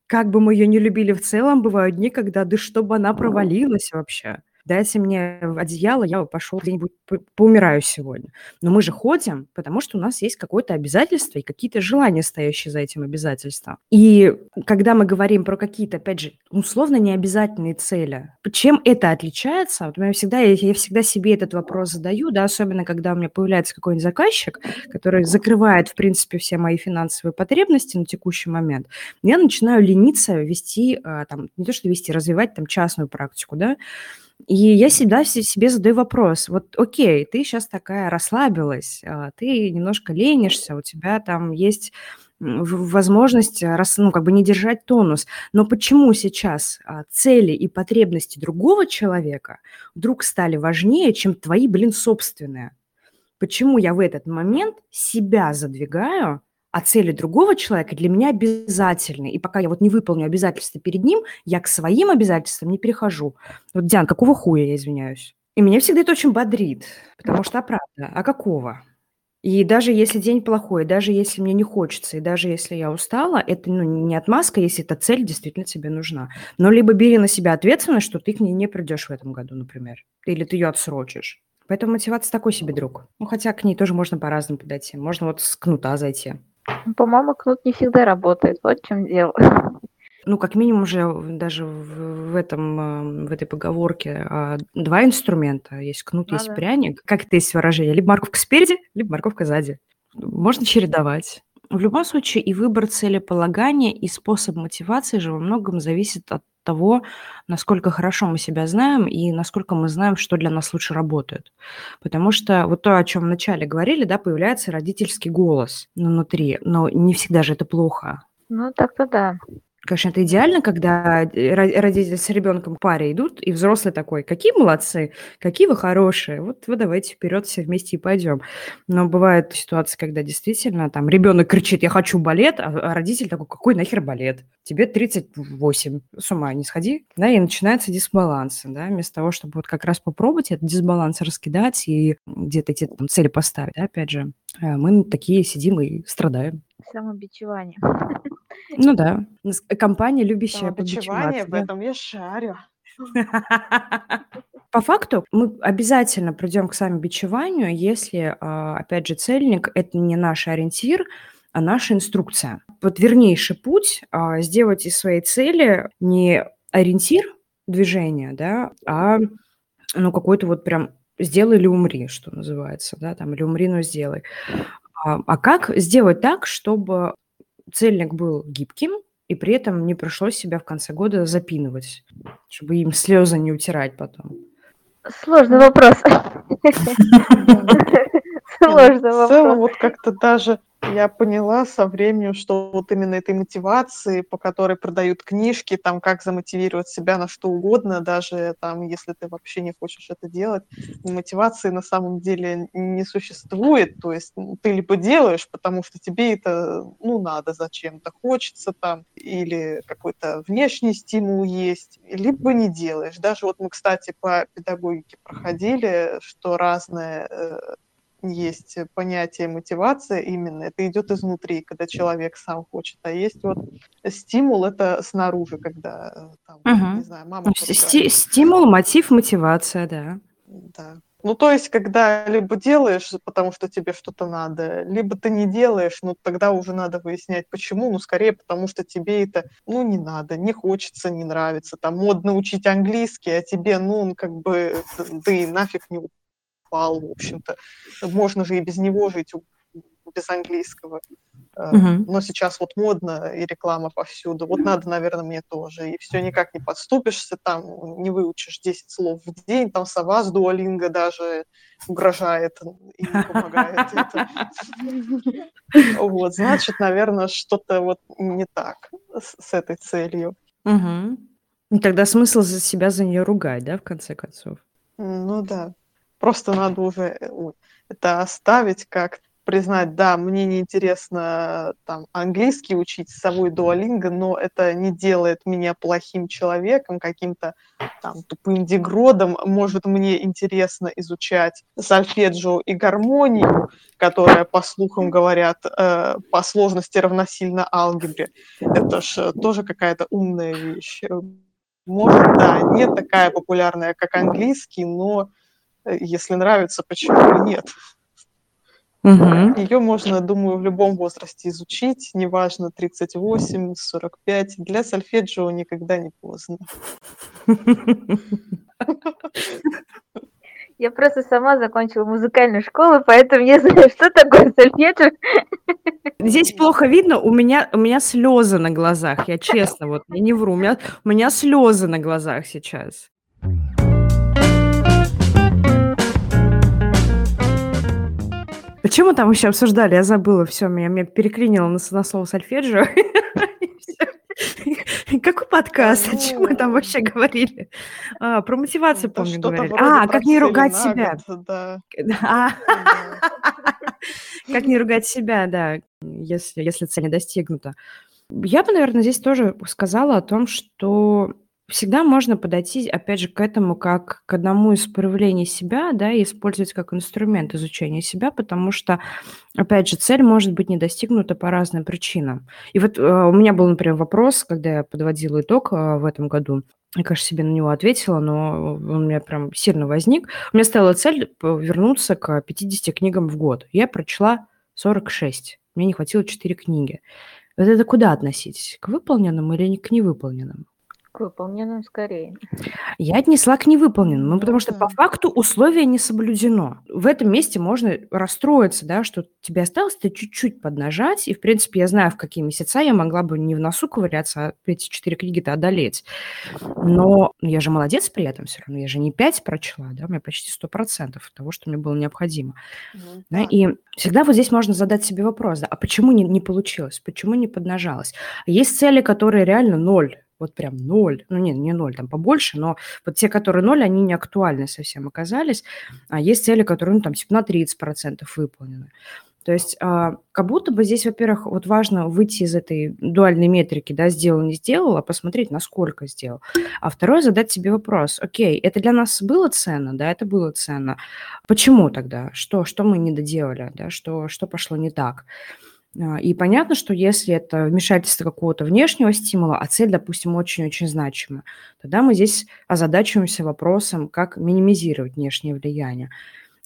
Как бы мы ее не любили в целом, бывают дни, когда да чтобы она провалилась вообще дайте мне одеяло, я пошел где-нибудь поумираю сегодня. Но мы же ходим, потому что у нас есть какое-то обязательство и какие-то желания, стоящие за этим обязательством. И когда мы говорим про какие-то, опять же, условно необязательные цели, чем это отличается? Вот я всегда, я, я всегда себе этот вопрос задаю, да, особенно когда у меня появляется какой-нибудь заказчик, который закрывает, в принципе, все мои финансовые потребности на текущий момент, я начинаю лениться вести, а, там, не то что вести, развивать там частную практику, да, и я всегда себе задаю вопрос, вот окей, ты сейчас такая расслабилась, а, ты немножко ленишься, у тебя там есть возможность раз, ну, как бы не держать тонус. Но почему сейчас а, цели и потребности другого человека вдруг стали важнее, чем твои, блин, собственные? Почему я в этот момент себя задвигаю а цели другого человека для меня обязательны. И пока я вот не выполню обязательства перед ним, я к своим обязательствам не перехожу. Вот, Диан, какого хуя, я извиняюсь? И меня всегда это очень бодрит, потому что, а правда, а какого? И даже если день плохой, даже если мне не хочется, и даже если я устала, это ну, не отмазка, если эта цель действительно тебе нужна. Но либо бери на себя ответственность, что ты к ней не придешь в этом году, например. Или ты ее отсрочишь. Поэтому мотивация такой себе друг. Ну, хотя к ней тоже можно по-разному подойти. Можно вот с кнута зайти. По-моему, кнут не всегда работает. Вот в чем дело. Ну, как минимум уже даже в, этом, э, в этой поговорке а, два инструмента. Есть кнут, ну, есть да. пряник. Как это есть выражение? Либо морковка спереди, либо морковка сзади. Можно чередовать. В любом случае и выбор целеполагания, и способ мотивации же во многом зависит от того, насколько хорошо мы себя знаем и насколько мы знаем, что для нас лучше работает. Потому что вот то, о чем вначале говорили, да, появляется родительский голос внутри, но не всегда же это плохо. Ну, так-то да. Конечно, это идеально, когда э, родители с ребенком паре идут, и взрослый такой, какие молодцы, какие вы хорошие, вот вы давайте вперед все вместе и пойдем. Но бывают ситуации, когда действительно там ребенок кричит, я хочу балет, а, а родитель такой, какой нахер балет? Тебе 38, с ума не сходи. Да, и начинается дисбаланс, да, вместо того, чтобы вот как раз попробовать этот дисбаланс раскидать и где-то эти там цели поставить, да, опять же, э, мы такие сидим и страдаем. Самобичевание. Ну да. Компания, любящая побичевание, в этом я шарю. По факту мы обязательно придем к самобичеванию, если, а, опять же, цельник – это не наш ориентир, а наша инструкция. Вот вернейший путь а, сделать из своей цели не ориентир движения, да, а ну, какой-то вот прям сделай или умри, что называется, да, там, или умри, но сделай. А, а как сделать так, чтобы цельник был гибким, и при этом не пришлось себя в конце года запинывать, чтобы им слезы не утирать потом? Сложный вопрос. Сложный вопрос. В целом, вот как-то даже я поняла со временем, что вот именно этой мотивации, по которой продают книжки, там, как замотивировать себя на что угодно, даже там, если ты вообще не хочешь это делать, мотивации на самом деле не существует. То есть ты либо делаешь, потому что тебе это, ну, надо зачем-то, хочется там, или какой-то внешний стимул есть, либо не делаешь. Даже вот мы, кстати, по педагогике проходили, что разные э, есть понятие мотивация именно, это идет изнутри, когда человек сам хочет, а есть вот стимул, это снаружи, когда там, угу. не знаю, мама... Сти- стимул, мотив, мотивация, да. Да. Ну, то есть, когда либо делаешь, потому что тебе что-то надо, либо ты не делаешь, ну, тогда уже надо выяснять, почему. Ну, скорее, потому что тебе это, ну, не надо, не хочется, не нравится. Там модно учить английский, а тебе, ну, он как бы, да и нафиг не упал, в общем-то. Можно же и без него жить, без английского. Угу. Но сейчас вот модно и реклама повсюду. Вот надо, наверное, мне тоже. И все никак не подступишься, там не выучишь 10 слов в день, там сова с дуалинга даже угрожает и не помогает. Вот, значит, наверное, что-то вот не так с этой целью. Угу. Тогда смысл за себя за нее ругать, да, в конце концов? Ну да. Просто надо уже э, это оставить как признать, да, мне неинтересно там английский учить с собой дуалинго, но это не делает меня плохим человеком, каким-то там тупым дегродом. Может, мне интересно изучать сольфеджио и гармонию, которая, по слухам говорят, э, по сложности равносильно алгебре. Это же тоже какая-то умная вещь. Может, да, не такая популярная, как английский, но э, если нравится, почему нет? Угу. Ее можно, думаю, в любом возрасте изучить, неважно, 38, 45. Для сольфеджио никогда не поздно. Я просто сама закончила музыкальную школу, поэтому я знаю, что такое сольфеджио. Здесь плохо видно, у меня, у меня слезы на глазах, я честно, вот, я не вру, у меня, у меня слезы на глазах сейчас. Чем мы там вообще обсуждали? Я забыла, все, меня, меня переклинило на, на слово сольфеджио. Какой подкаст? О чем мы там вообще говорили? А, про мотивацию, помню, говорили. А, как не ругать себя. А. Как не ругать себя, да, если, если цель не достигнута. Я бы, наверное, здесь тоже сказала о том, что Всегда можно подойти, опять же, к этому как к одному из проявлений себя, да, и использовать как инструмент изучения себя, потому что, опять же, цель может быть не достигнута по разным причинам. И вот э, у меня был, например, вопрос, когда я подводила итог э, в этом году. Я, конечно, себе на него ответила, но он у меня прям сильно возник. У меня стояла цель вернуться к 50 книгам в год. Я прочла 46. Мне не хватило 4 книги. Вот это куда относить? К выполненным или к невыполненным? К выполненным скорее. Я отнесла к невыполненным, ну, потому что по факту условие не соблюдено. В этом месте можно расстроиться, да, что тебе осталось-то чуть-чуть поднажать, и, в принципе, я знаю, в какие месяца я могла бы не в носу ковыряться, а эти четыре книги-то одолеть. Но я же молодец при этом все равно, я же не пять прочла, да, у меня почти сто процентов того, что мне было необходимо. Ну, да, и всегда вот здесь можно задать себе вопрос, да, а почему не, не получилось, почему не поднажалось? Есть цели, которые реально ноль, вот прям ноль, ну не, не ноль, там побольше, но вот те, которые ноль, они не актуальны совсем оказались, а есть цели, которые, ну там, типа на 30% выполнены. То есть а, как будто бы здесь, во-первых, вот важно выйти из этой дуальной метрики, да, сделал, не сделал, а посмотреть, насколько сделал. А второе, задать себе вопрос, окей, это для нас было ценно, да, это было ценно. Почему тогда? Что, что мы не доделали, да, что, что пошло не так? А, и понятно, что если это вмешательство какого-то внешнего стимула, а цель, допустим, очень-очень значима, тогда мы здесь озадачиваемся вопросом, как минимизировать внешнее влияние.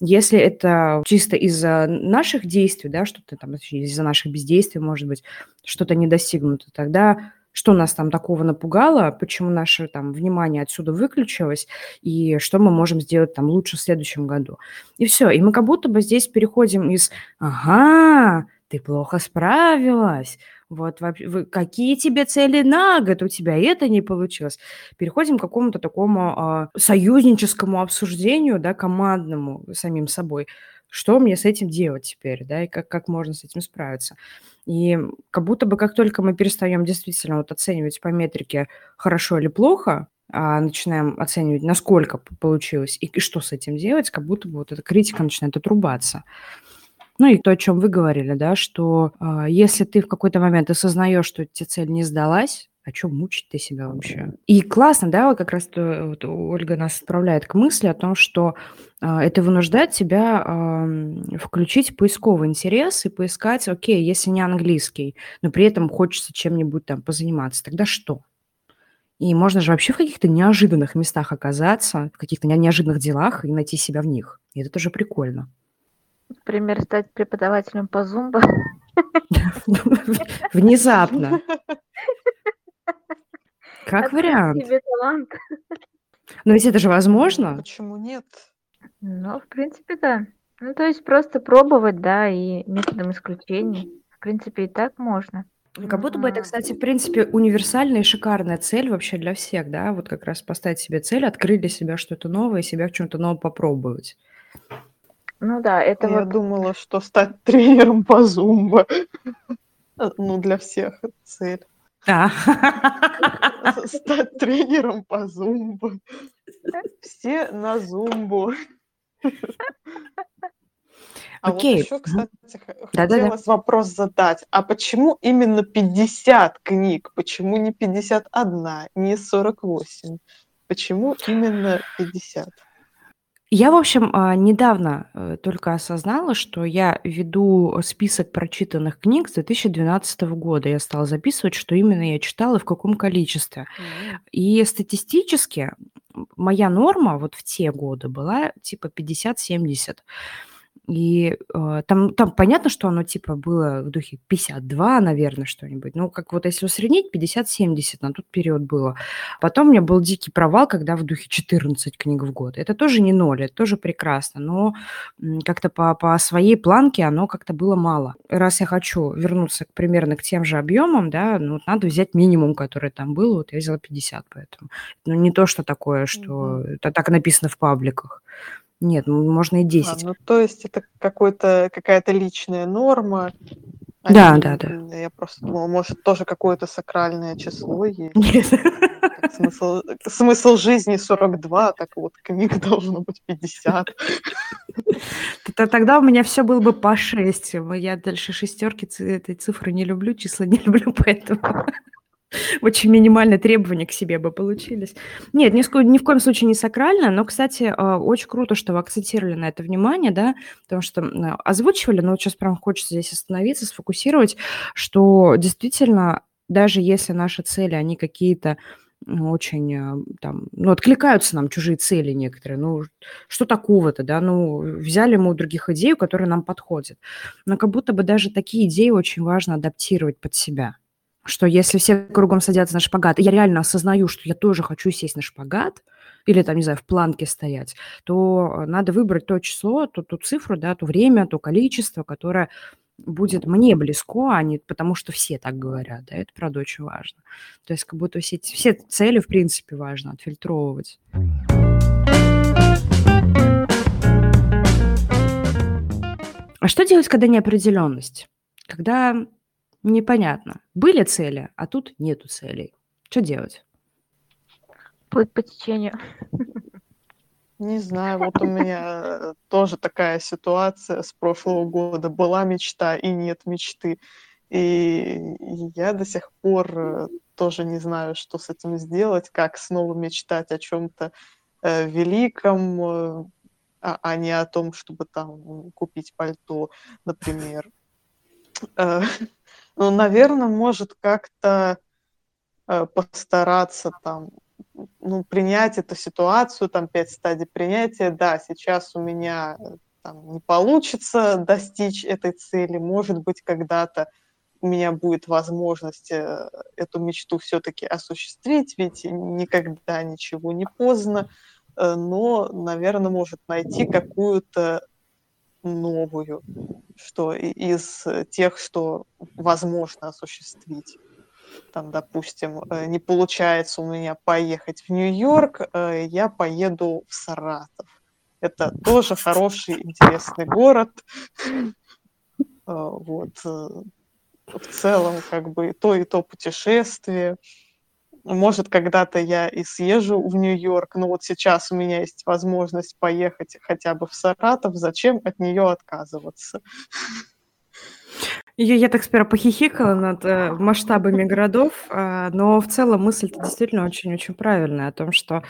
Если это чисто из-за наших действий, да, что-то там, из-за наших бездействий, может быть, что-то не достигнуто, тогда что нас там такого напугало, почему наше там внимание отсюда выключилось, и что мы можем сделать там лучше в следующем году. И все. И мы как будто бы здесь переходим из «ага, ты плохо справилась, вот вы, какие тебе цели на год, у тебя это не получилось. Переходим к какому-то такому а, союзническому обсуждению, да, командному самим собой. Что мне с этим делать теперь, да, и как, как можно с этим справиться. И как будто бы как только мы перестаем действительно вот оценивать по метрике хорошо или плохо, а начинаем оценивать, насколько получилось и, и что с этим делать, как будто бы вот эта критика начинает отрубаться. Ну и то, о чем вы говорили, да, что э, если ты в какой-то момент осознаешь, что тебе цель не сдалась, о чем мучить ты себя вообще? И классно, да, вот как раз вот Ольга нас отправляет к мысли о том, что э, это вынуждает тебя э, включить поисковый интерес и поискать, окей, если не английский, но при этом хочется чем-нибудь там позаниматься, тогда что? И можно же вообще в каких-то неожиданных местах оказаться, в каких-то неожиданных делах и найти себя в них. И это тоже прикольно. Например, стать преподавателем по зумбо. Внезапно. Как вариант. себе талант. Но ведь это же Ну, возможно. почему нет? Ну, в принципе, да. Ну, то есть просто пробовать, да, и методом исключений. В принципе, и так можно. Как будто бы это, кстати, в принципе, универсальная и шикарная цель вообще для всех, да, вот как раз поставить себе цель, открыть для себя что-то новое, себя в чем-то новом попробовать. Ну да, это Я вот думала, что стать тренером по зумбо. Ну, для всех это цель. А. Стать тренером по зумбо. Все на зумбу. А вот Окей. еще, кстати, Да-да-да. хотелось вопрос задать. А почему именно 50 книг? Почему не 51, не 48? Почему именно 50? Я, в общем, а, недавно э, только осознала, что я веду список прочитанных книг с 2012 года. Я стала записывать, что именно я читала и в каком количестве. И статистически моя норма вот в те годы была типа 50-70. И э, там, там понятно, что оно типа было в духе 52, наверное, что-нибудь. Ну, как вот если усреднить, 50-70 на тот период было. Потом у меня был дикий провал, когда в духе 14 книг в год. Это тоже не ноль, это тоже прекрасно, но как-то по, по своей планке оно как-то было мало. Раз я хочу вернуться примерно к тем же объемам, да, ну, вот надо взять минимум, который там был, вот я взяла 50, поэтому. Ну, не то, что такое, что мгм. это так написано в пабликах. Нет, можно и А, 10. ну то есть это какой-то, какая-то личная норма. а Да, не- да, да. Я просто думала, может, тоже какое-то сакральное число есть. Нет. Смысл, смысл жизни 42, так вот книг должно быть 50. Т- Тогда у меня все было бы по 6. Я дальше шестерки этой цифры не люблю, числа не люблю, поэтому очень минимальные требования к себе бы получились. Нет, ни, ни в коем случае не сакрально, но, кстати, а, очень круто, что вы акцентировали на это внимание, да, потому что озвучивали, но вот сейчас прям хочется здесь остановиться, сфокусировать, что действительно, даже если наши цели, они какие-то ну, очень э, там, ну, откликаются нам чужие цели некоторые, ну, что такого-то, да, ну, взяли мы у других идею, которая нам подходит. Но как будто бы даже такие идеи очень важно адаптировать под себя. Что если все кругом садятся на шпагат, и я реально осознаю, что я тоже хочу сесть на шпагат, или там, не знаю, в планке стоять, то э, надо выбрать то число, ту, ту цифру, да, то время, то количество, которое будет мне близко, а не потому, что все так говорят, да, это, правда, очень важно. То есть как будто все, все цели, в принципе, важно отфильтровывать. А что делать, когда неопределенность? Когда непонятно. Были цели, а тут нету целей. Что делать? плыть по течению. Не знаю, вот у меня э, тоже такая ситуация с прошлого года. Была мечта и нет мечты. И я до сих пор э, тоже не знаю, что с этим сделать, как снова мечтать о чем-то э, великом, а, а не о том, чтобы там купить пальто, например. Ну, наверное, может как-то э, постараться там ну, принять эту ситуацию, там пять стадий принятия. Да, сейчас у меня э, там не получится достичь этой цели. Может быть, когда-то у меня будет возможность э, эту мечту все-таки осуществить, ведь никогда ничего не поздно. Но, наверное, может найти какую-то новую, что из э, тех, что возможно осуществить там, допустим, э, не получается у меня поехать в Нью-Йорк, э, я поеду в Саратов. Это тоже хороший, интересный город. Вот. В целом, как бы, то, и то путешествие. Может, когда-то я и съезжу в Нью-Йорк, но вот сейчас у меня есть возможность поехать хотя бы в Саратов. Зачем от нее отказываться? Я, я так сперва похихикала над э, масштабами городов, э, но в целом мысль-то действительно очень-очень правильная о том, что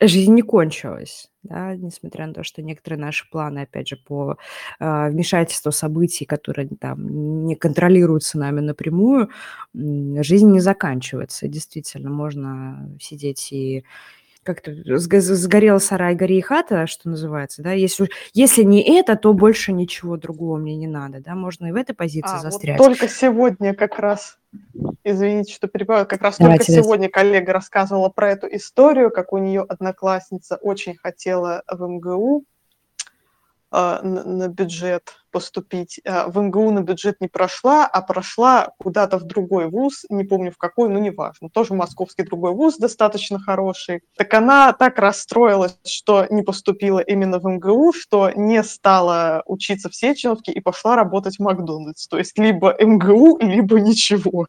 жизнь не кончилась, да, несмотря на то, что некоторые наши планы, опять же, по э, вмешательству событий, которые там не контролируются нами напрямую, жизнь не заканчивается. Действительно, можно сидеть и как-то сгорел сарай, гори хата, что называется, да, если, если не это, то больше ничего другого мне не надо, да, можно и в этой позиции а, застрять. Вот только сегодня как раз, извините, что перебиваю, как раз Давайте, только сегодня коллега рассказывала про эту историю, как у нее одноклассница очень хотела в МГУ, а, на бюджет поступить. А, в МГУ на бюджет не прошла, а прошла куда-то в другой вуз, не помню в какой, но неважно. Тоже московский другой вуз достаточно хороший. Так она так расстроилась, что не поступила именно в МГУ, что не стала учиться в Сеченовке и пошла работать в Макдональдс. То есть либо МГУ, либо ничего.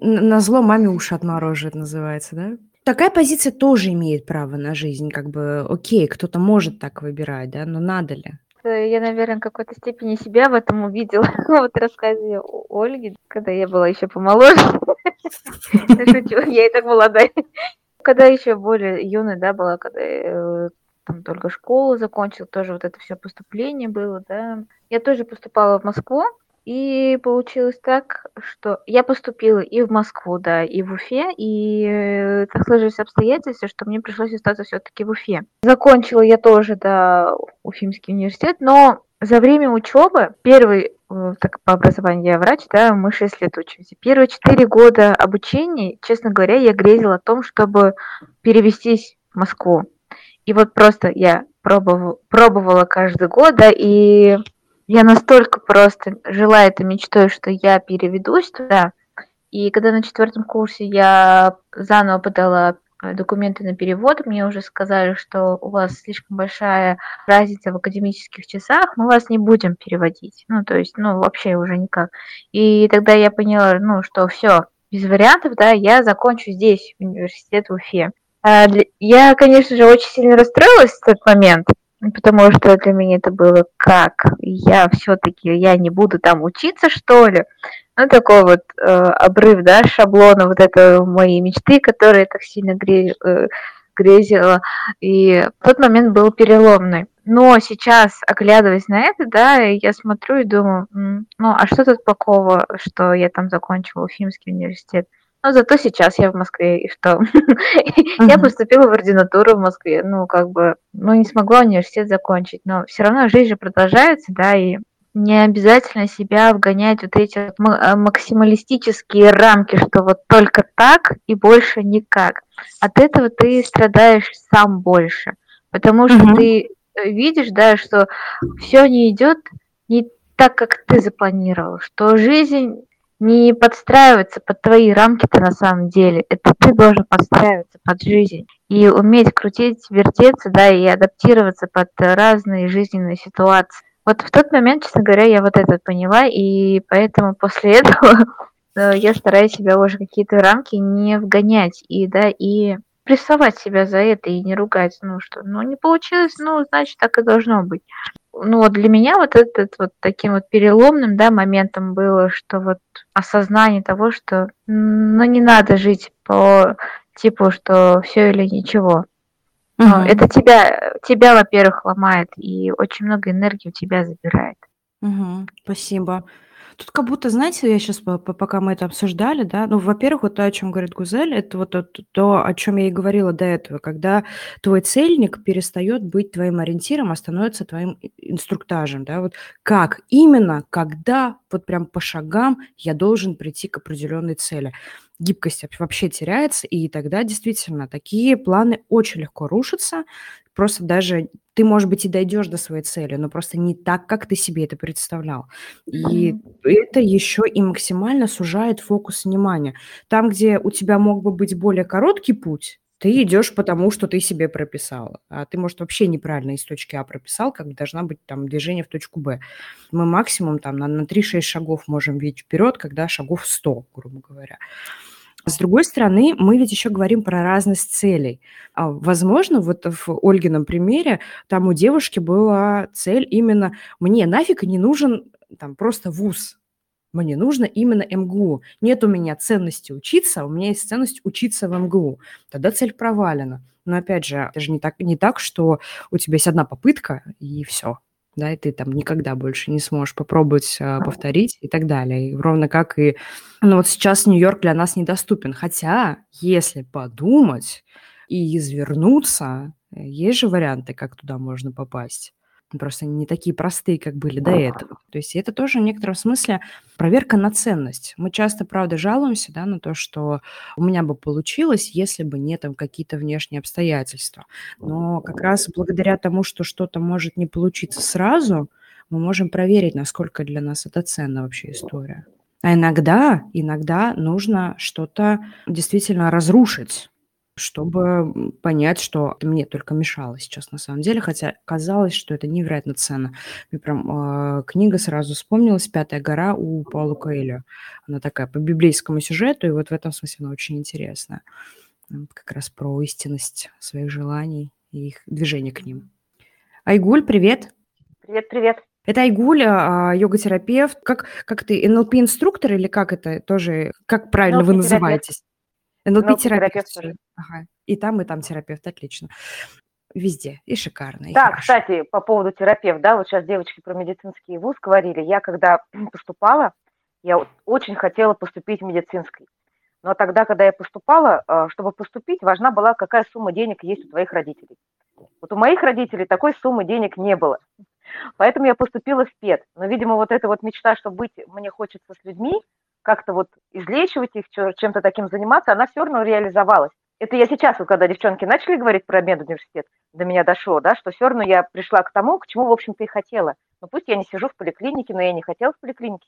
На зло маме уши отмороживает, называется, да? Такая позиция тоже имеет право на жизнь, как бы, окей, кто-то может так выбирать, да, но надо ли? Э, я, наверное, в какой-то степени себя в этом увидела. вот в рассказе Ольги, когда я была еще помоложе. Шучу, я и так молодая. Когда еще более юная, да, была, когда э, там только школу закончила, тоже вот это все поступление было, да. Я тоже поступала в Москву, и получилось так, что я поступила и в Москву, да, и в Уфе, и так сложились обстоятельства, что мне пришлось остаться все-таки в Уфе. Закончила я тоже, да, Уфимский университет, но за время учебы, первый, э, так по образованию я врач, да, мы 6 лет учимся. Первые 4 года обучения, честно говоря, я грезила о том, чтобы перевестись в Москву. И вот просто я пробовала, пробовала каждый год, да, и я настолько просто жила этой мечтой, что я переведусь туда. И когда на четвертом курсе я заново подала э, документы на перевод, мне уже сказали, что у вас слишком большая разница в академических часах, мы вас не будем переводить. Ну, то есть, ну, вообще уже никак. И тогда я поняла, ну, что все, без вариантов, да, я закончу здесь, университет в Уфе. А я, конечно же, очень сильно расстроилась в тот момент, потому что для меня это было как? Я все-таки я не буду там учиться что ли? Ну такой вот э, обрыв да шаблона вот это мои мечты которые так сильно гре, э, грезила. И тот момент был переломный. Но сейчас оглядываясь на это да я смотрю и думаю ну а что тут такого что я там закончила Уфимский университет но зато сейчас я в Москве, и что? Я поступила в ординатуру в Москве, ну, как бы, ну, не смогла университет закончить, но все равно жизнь же продолжается, да, и не обязательно себя вгонять вот эти э, максималистические рамки, что вот только так и больше никак. От этого ты страдаешь сам больше, потому что ты э, видишь, да, что все не идет не так, как ты запланировал, что жизнь не подстраиваться под твои рамки-то на самом деле. Это ты должен подстраиваться под жизнь и уметь крутить, вертеться, да, и адаптироваться под разные жизненные ситуации. Вот в тот момент, честно говоря, я вот это поняла, и поэтому после этого э, я стараюсь себя уже какие-то рамки не вгонять, и, да, и прессовать себя за это и не ругать, ну что, ну не получилось, ну значит так и должно быть ну вот для меня вот этот вот таким вот переломным, да, моментом было, что вот осознание того, что ну не надо жить по типу, что все или ничего. Угу. Это тебя, тебя, во-первых, ломает и очень много энергии у тебя забирает. Угу, спасибо. Тут как будто, знаете, я сейчас, пока мы это обсуждали, да, ну, во-первых, вот то, о чем говорит Гузель, это вот то, о чем я и говорила до этого, когда твой цельник перестает быть твоим ориентиром, а становится твоим инструктажем, да, вот как именно, когда, вот прям по шагам я должен прийти к определенной цели. Гибкость вообще теряется, и тогда действительно такие планы очень легко рушатся, просто даже ты, может быть, и дойдешь до своей цели, но просто не так, как ты себе это представлял. И mm-hmm. это еще и максимально сужает фокус внимания. Там, где у тебя мог бы быть более короткий путь, ты идешь потому, что ты себе прописала. А ты, может, вообще неправильно из точки А прописал, как должна быть там движение в точку Б. Мы максимум там на, на 3-6 шагов можем видеть вперед, когда шагов 100, грубо говоря. С другой стороны, мы ведь еще говорим про разность целей. А, возможно, вот в Ольгином примере там у девушки была цель именно «мне нафиг не нужен там просто вуз». Мне нужно именно МГУ. Нет у меня ценности учиться, у меня есть ценность учиться в МГУ. Тогда цель провалена. Но опять же, это же не так, не так, что у тебя есть одна попытка и все. Да, и ты там никогда больше не сможешь попробовать э, повторить и так далее. И ровно как и... Ну вот сейчас Нью-Йорк для нас недоступен. Хотя, если подумать и извернуться, э, есть же варианты, как туда можно попасть. Просто не такие простые, как были до этого. То есть это тоже в некотором смысле проверка на ценность. Мы часто, правда, жалуемся да, на то, что у меня бы получилось, если бы не там какие-то внешние обстоятельства. Но как раз благодаря тому, что что-то может не получиться сразу, мы можем проверить, насколько для нас это ценна вообще история. А иногда, иногда нужно что-то действительно разрушить, чтобы понять, что это мне только мешало сейчас на самом деле, хотя казалось, что это невероятно ценно. Мне прям э, книга сразу вспомнилась «Пятая гора» у Паула Коэльо. Она такая по библейскому сюжету, и вот в этом смысле она очень интересная. Как раз про истинность своих желаний и их движение к ним. Айгуль, привет! Привет, привет! Это Айгуль, а, йога-терапевт. Как, как ты, НЛП-инструктор или как это тоже, как правильно вы называетесь? НЛП-терапевт. Ага. И там, и там терапевт, отлично. Везде. И шикарно. И да, хорошо. кстати, по поводу терапевт, да, вот сейчас девочки про медицинский вуз говорили. Я когда поступала, я очень хотела поступить в медицинский. Но тогда, когда я поступала, э, чтобы поступить, важна была, какая сумма денег есть у твоих родителей. Вот у моих родителей такой суммы денег не было. Поэтому я поступила в ПЕД. Но, видимо, вот эта вот мечта, что быть мне хочется с людьми, как-то вот излечивать их, чем-то таким заниматься, она все равно реализовалась. Это я сейчас, вот когда девчонки начали говорить про медуниверситет, до меня дошло, да, что все равно я пришла к тому, к чему, в общем-то, и хотела. Ну, пусть я не сижу в поликлинике, но я не хотела в поликлинике.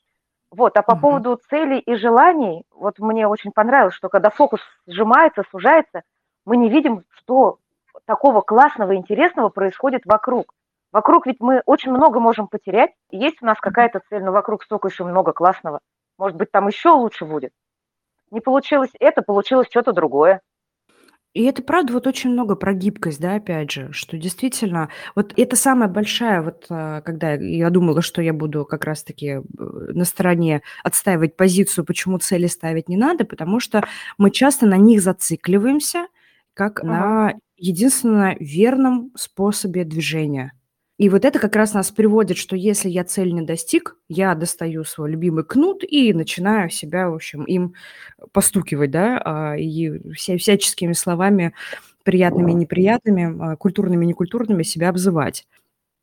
Вот, а по угу. поводу целей и желаний, вот мне очень понравилось, что когда фокус сжимается, сужается, мы не видим, что такого классного, интересного происходит вокруг. Вокруг ведь мы очень много можем потерять. Есть у нас какая-то цель, но вокруг столько еще много классного. Может быть, там еще лучше будет. Не получилось это, получилось что-то другое. И это правда вот очень много про гибкость, да, опять же, что действительно, вот это самая большая, вот а, когда я думала, что я буду как раз-таки э, на стороне отстаивать позицию, почему цели ставить не надо, потому что мы часто на них зацикливаемся, как ага. на единственно верном способе движения. И вот это как раз нас приводит, что если я цель не достиг, я достаю свой любимый кнут и начинаю себя, в общем, им постукивать, да, а, и вся, всяческими словами, приятными и неприятными, а, культурными и некультурными себя обзывать.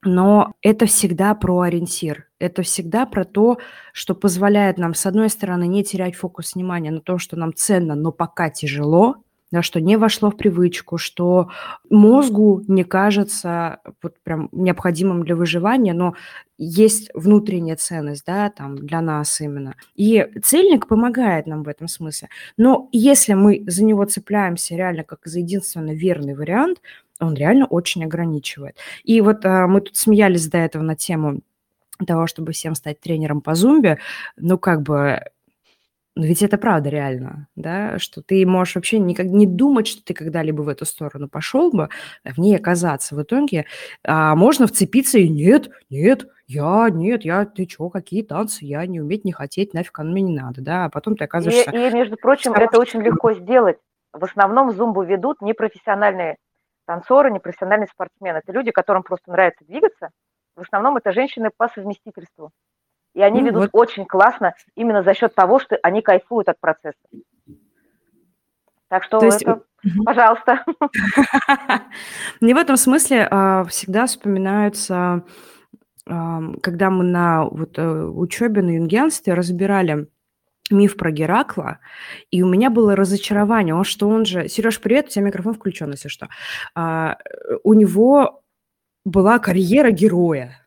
Но это всегда про ориентир. Это всегда про то, что позволяет нам, с одной стороны, не терять фокус внимания на том, что нам ценно, но пока тяжело, что не вошло в привычку, что мозгу не кажется вот прям необходимым для выживания, но есть внутренняя ценность, да, там для нас именно. И цельник помогает нам в этом смысле. Но если мы за него цепляемся реально как за единственно верный вариант, он реально очень ограничивает. И вот а, мы тут смеялись до этого на тему того, чтобы всем стать тренером по зумбе, ну, как бы но ведь это правда реально, да, что ты можешь вообще никак не думать, что ты когда-либо в эту сторону пошел бы, а в ней оказаться. В итоге а можно вцепиться и нет, нет, я, нет, я, ты чё, какие танцы, я не уметь, не хотеть, нафиг оно мне не надо, да, а потом ты оказываешься... И, и между прочим, это очень легко сделать. В основном зумбу ведут непрофессиональные танцоры, непрофессиональные спортсмены. Это люди, которым просто нравится двигаться. В основном это женщины по совместительству. И они ну, ведут вот. очень классно именно за счет того, что они кайфуют от процесса. Так что То есть... это, пожалуйста. Мне в этом смысле а, всегда вспоминаются, когда мы на вот, э, учебе на юнгенстве разбирали миф про Геракла, и у меня было разочарование, он что он же... Сереж, привет, у тебя микрофон включен, если что. А, у него была карьера героя,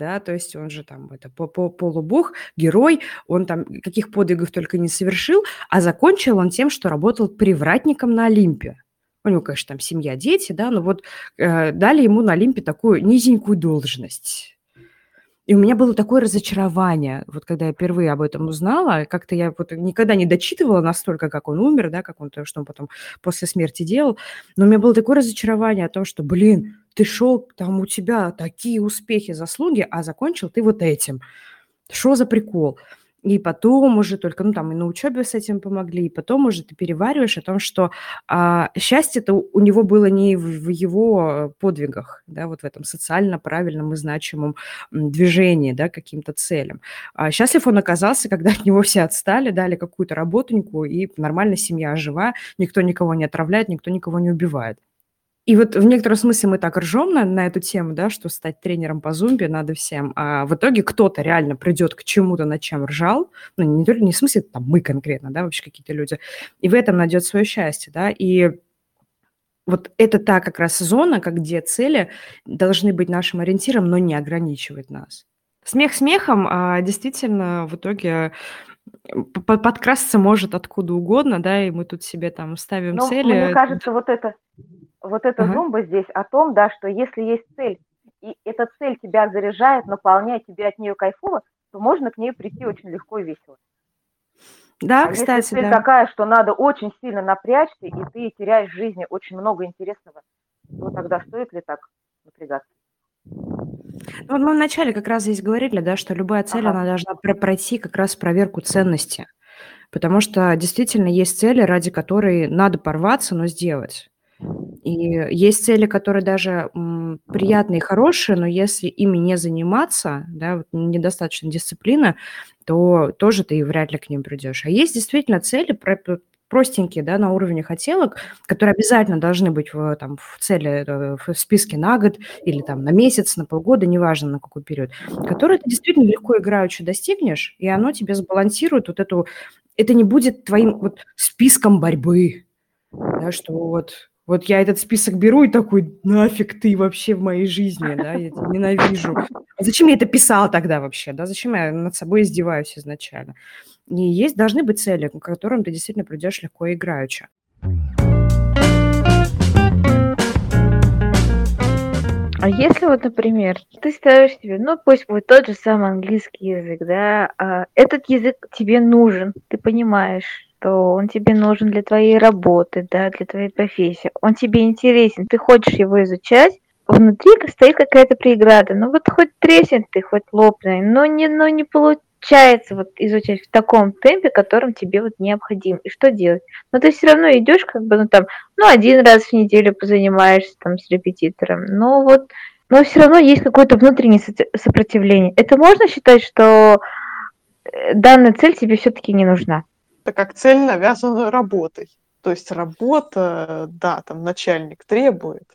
да, то есть он же там это по -по полубог, герой, он там каких подвигов только не совершил, а закончил он тем, что работал привратником на Олимпе. У него, конечно, там семья, дети, да, но вот э, дали ему на Олимпе такую низенькую должность. И у меня было такое разочарование, вот когда я впервые об этом узнала, как-то я вот никогда не дочитывала настолько, как он умер, да, как он, что он потом после смерти делал, но у меня было такое разочарование о том, что, блин, ты шел, там у тебя такие успехи, заслуги, а закончил ты вот этим. Что за прикол? и потом уже только, ну, там, и на учебе с этим помогли, и потом уже ты перевариваешь о том, что а, счастье-то у него было не в, в его подвигах, да, вот в этом социально правильном и значимом движении, да, каким-то целям. А счастлив он оказался, когда от него все отстали, дали какую-то работоньку, и нормально семья жива, никто никого не отравляет, никто никого не убивает. И вот в некотором смысле мы так ржем на, на эту тему, да, что стать тренером по зумби надо всем, а в итоге кто-то реально придет к чему-то, над чем ржал, ну, не, не в смысле там мы конкретно, да, вообще какие-то люди, и в этом найдет свое счастье, да, и вот это та как раз зона, как где цели должны быть нашим ориентиром, но не ограничивать нас. Смех смехом, а действительно в итоге подкрасться может откуда угодно, да, и мы тут себе там ставим Но цели. Мне кажется, вот это вот эта ага. зумба здесь о том, да, что если есть цель, и эта цель тебя заряжает, наполняет, тебе от нее кайфово, то можно к ней прийти очень легко и весело. Да, а кстати, если цель да. такая, что надо очень сильно напрячься, и ты теряешь в жизни очень много интересного, то тогда стоит ли так напрягаться? Ну, мы вначале как раз здесь говорили, да, что любая цель, ага. она должна пройти как раз проверку ценности. Потому что действительно есть цели, ради которой надо порваться, но сделать. И есть цели, которые даже м, приятные и хорошие, но если ими не заниматься, да, вот недостаточно дисциплины, то тоже ты вряд ли к ним придешь. А есть действительно цели простенькие, да, на уровне хотелок, которые обязательно должны быть в, там, в цели, э, в списке на год или там на месяц, на полгода, неважно на какой период, которые ты действительно легко играючи достигнешь, и оно тебе сбалансирует вот эту... Это не будет твоим вот списком борьбы, да, что вот вот я этот список беру и такой, нафиг ты вообще в моей жизни, да, я тебя ненавижу. А зачем я это писал тогда вообще, да, зачем я над собой издеваюсь изначально? И есть, должны быть цели, к которым ты действительно придешь легко и играючи. А если вот, например, ты ставишь себе, ну пусть будет тот же самый английский язык, да, а этот язык тебе нужен, ты понимаешь, что он тебе нужен для твоей работы, да, для твоей профессии. Он тебе интересен, ты хочешь его изучать, внутри стоит какая-то преграда. Ну вот хоть треснет ты, хоть лопнет, но не, но не получается вот изучать в таком темпе, которым тебе вот необходим. И что делать? Но ты все равно идешь как бы, ну там, ну один раз в неделю позанимаешься там с репетитором, но вот, но все равно есть какое-то внутреннее сопротивление. Это можно считать, что э, данная цель тебе все-таки не нужна? Это как цель навязана работой. То есть работа, да, там начальник требует,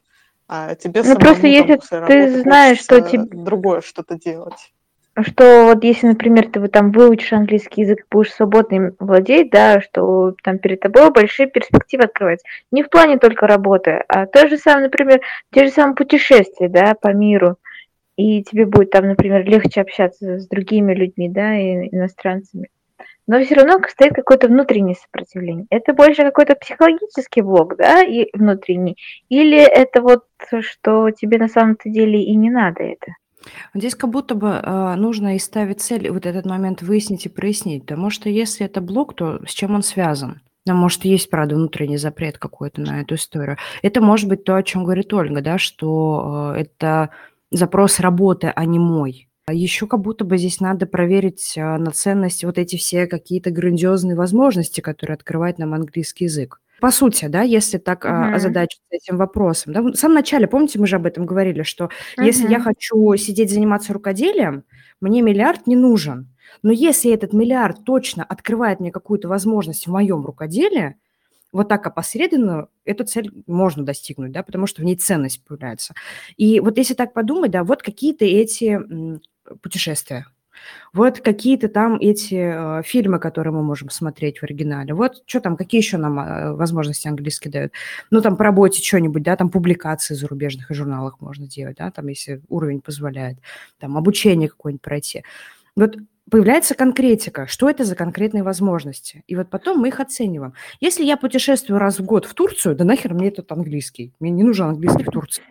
а тебе ну, самому, просто если там, ты знаешь, что тебе другое что-то делать. Что вот если, например, ты вот там выучишь английский язык, будешь свободно им владеть, да, что там перед тобой большие перспективы открываются. Не в плане только работы, а то же самое, например, те же самые путешествия, да, по миру. И тебе будет там, например, легче общаться с другими людьми, да, и иностранцами но все равно стоит какое-то внутреннее сопротивление. Это больше какой-то психологический блок, да, и внутренний, или это вот что тебе на самом-то деле и не надо это? Здесь как будто бы э, нужно и ставить цель, вот этот момент выяснить и прояснить, потому что если это блок, то с чем он связан? Ну, может, есть, правда, внутренний запрет какой-то на эту историю. Это может быть то, о чем говорит Ольга, да, что э, это запрос работы, а не мой. А Еще как будто бы здесь надо проверить а, на ценность вот эти все какие-то грандиозные возможности, которые открывает нам английский язык. По сути, да, если так а, озадачиться этим вопросом. Да, в самом начале, помните, мы же об этом говорили, что если я хочу сидеть заниматься рукоделием, мне миллиард не нужен. Но если этот миллиард точно открывает мне какую-то возможность в моем рукоделии, вот так опосредованно эту цель можно достигнуть, да, потому что в ней ценность появляется. И вот если так подумать, да, вот какие-то эти путешествия. Вот какие-то там эти э, фильмы, которые мы можем смотреть в оригинале. Вот что там, какие еще нам э, возможности английские дают. Ну, там по работе что-нибудь, да, там публикации в зарубежных журналах можно делать, да, там, если уровень позволяет. Там обучение какое-нибудь пройти. Вот появляется конкретика, что это за конкретные возможности. И вот потом мы их оцениваем. Если я путешествую раз в год в Турцию, да нахер мне этот английский. Мне не нужен английский в Турции.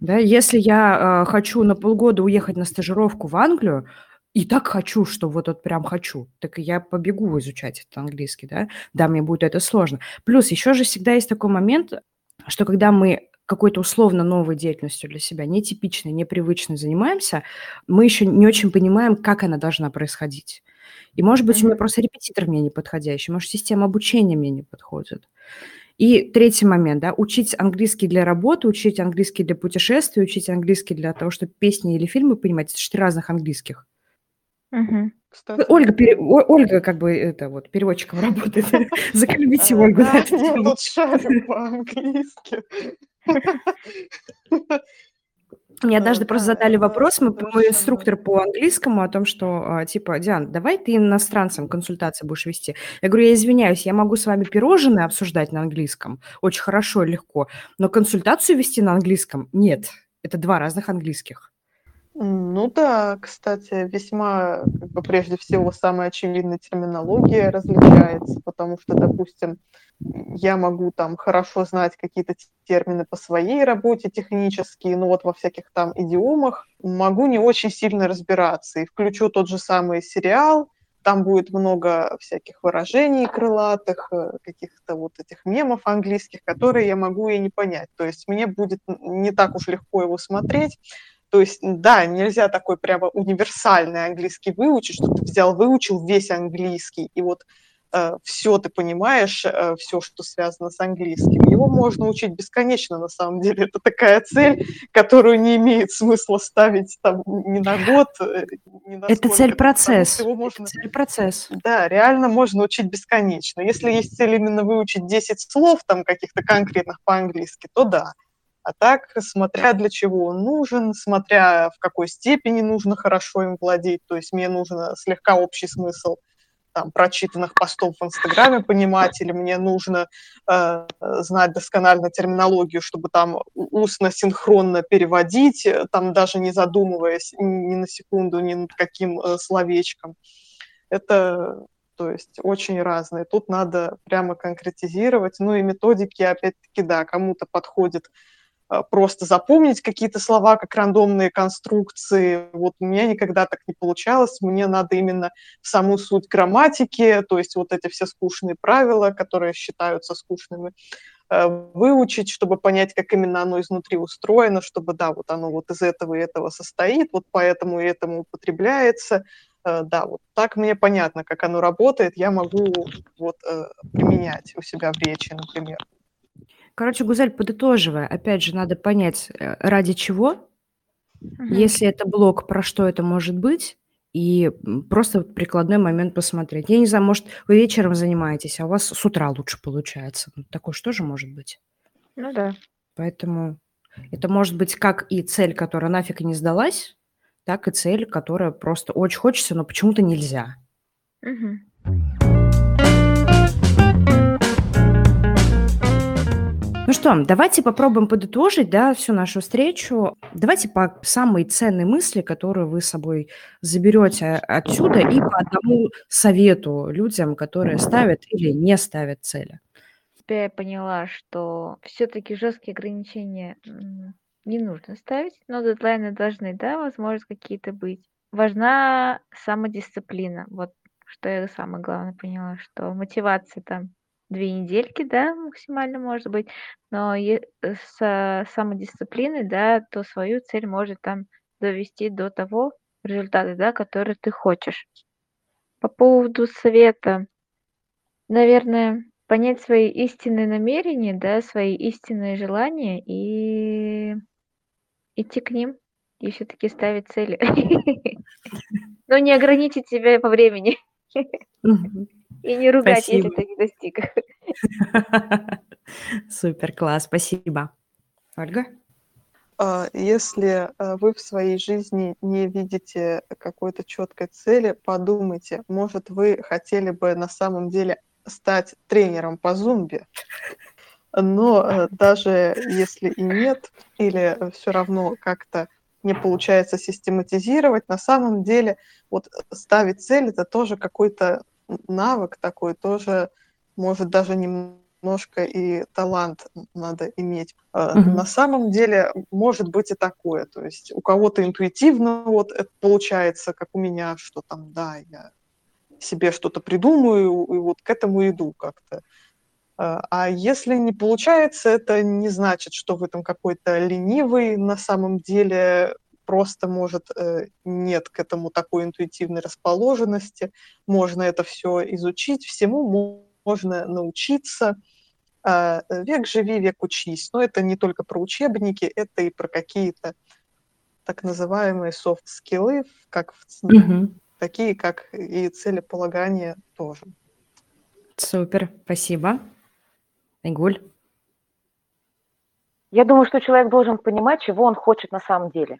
Да, если я э, хочу на полгода уехать на стажировку в Англию, и так хочу, что вот вот прям хочу, так я побегу изучать этот английский, да. Да, мне будет это сложно. Плюс еще же всегда есть такой момент, что когда мы какой-то условно новой деятельностью для себя, нетипичной, непривычной занимаемся, мы еще не очень понимаем, как она должна происходить. И, может быть, у меня просто репетитор мне не подходящий, может, система обучения мне не подходит. И третий момент, да, учить английский для работы, учить английский для путешествий, учить английский для того, чтобы песни или фильмы понимать. Это четыре разных английских. Кстати, Ольга, пере- О- Ольга как бы это вот переводчиком работает. Заклюбите а, Ольгу шарю по-английски. Мне Э, однажды просто Да, задали вопрос, мы, мой инструктор по английскому, о том, что, а, типа, Диан, давай ты иностранцам консультации будешь вести. Я говорю, я извиняюсь, я могу с вами пирожные обсуждать на английском, очень хорошо и легко, но консультацию вести на английском нет. Это два разных английских. Ну да, кстати, весьма, как бы, прежде всего, самая очевидная терминология различается, потому что, допустим, я могу там хорошо знать какие-то термины по своей работе технические, но вот во всяких там идиомах могу не очень сильно разбираться. И включу тот же самый сериал, там будет много всяких выражений крылатых, э, каких-то вот этих мемов английских, которые я могу и не понять. То есть мне будет не так уж легко его смотреть, то есть, да, нельзя такой прямо универсальный английский выучить, что ты взял, выучил весь английский, и вот э, все ты понимаешь, э, все, что связано с английским. Его можно учить бесконечно, на самом деле. Это такая цель, которую не имеет смысла ставить там ни на год, э, ни на Это сколько, что его можно... Это цель-процесс. Да, реально можно учить бесконечно. Если есть цель именно выучить 10 слов там каких-то конкретных по-английски, то да. А так, смотря для чего он нужен, смотря в какой степени нужно хорошо им владеть, то есть мне нужно слегка общий смысл там, прочитанных постов в Инстаграме понимать, или мне нужно э, знать досконально терминологию, чтобы там устно, синхронно переводить, э, там даже не задумываясь ни на секунду ни над каким э, словечком. Это то есть очень разные. Тут надо прямо конкретизировать. Ну и методики, опять-таки, да, кому-то подходит просто запомнить какие-то слова как рандомные конструкции. Вот у меня никогда так не получалось. Мне надо именно саму суть грамматики, то есть вот эти все скучные правила, которые считаются скучными, э, выучить, чтобы понять, как именно оно изнутри устроено, чтобы, да, вот оно вот из этого и этого состоит, вот поэтому и этому употребляется. Э, да, вот так мне понятно, как оно работает, я могу вот применять у себя в речи, например. Короче, Гузель, подытоживая, опять же, надо понять, э, ради чего, Мгм. если это блог, про что это может быть, и просто прикладной момент посмотреть. Я не знаю, может, вы вечером занимаетесь, а у вас с утра лучше получается. Ну, такое что же может быть? Ну да. Поэтому это может быть как и цель, которая нафиг не сдалась, так и цель, которая просто очень хочется, но почему-то нельзя. Мгм. Что, давайте попробуем подытожить, да, всю нашу встречу. Давайте по самой ценной мысли, которую вы с собой заберете отсюда, и по одному совету людям, которые ставят или не ставят цели. Теперь я поняла, что все-таки жесткие ограничения не нужно ставить, но дедлайны должны, да, возможно, какие-то быть. Важна самодисциплина. Вот что я самое главное поняла, что мотивация там две недельки, да, максимально может быть, но э, с самодисциплиной, да, то свою цель может там довести до того результата, да, который ты хочешь. По поводу совета, наверное, понять свои истинные намерения, да, свои истинные желания и идти к ним и все-таки ставить цели. Но не ограничить себя по времени. И не ругать, если Спасибо. ты не достиг. Супер, класс, спасибо. Ольга? А, Если а, вы в своей жизни не видите какой-то четкой цели, подумайте, может, вы хотели бы на самом деле стать тренером по зумбе, но э, даже если и нет, или все равно как-то не получается систематизировать, на самом деле вот ставить цель это тоже какой-то навык такой, тоже может даже немножко и талант надо иметь. Мгм. На самом деле может быть и такое, то есть у кого-то интуитивно вот это получается, как у меня, что там, да, я себе что-то придумаю и вот к этому иду как-то. А а если не получается, это не значит, что вы там какой-то ленивый. На самом деле просто, может, э, нет к этому такой интуитивной расположенности. Можно это все изучить, всему можно научиться. А, век живи, век учись. Но это не только про учебники, это и про какие-то так называемые софт-скиллы, как угу. такие, как и целеполагание тоже. Супер, спасибо. Айгуль? Я думаю, что человек должен понимать, чего он хочет на самом деле.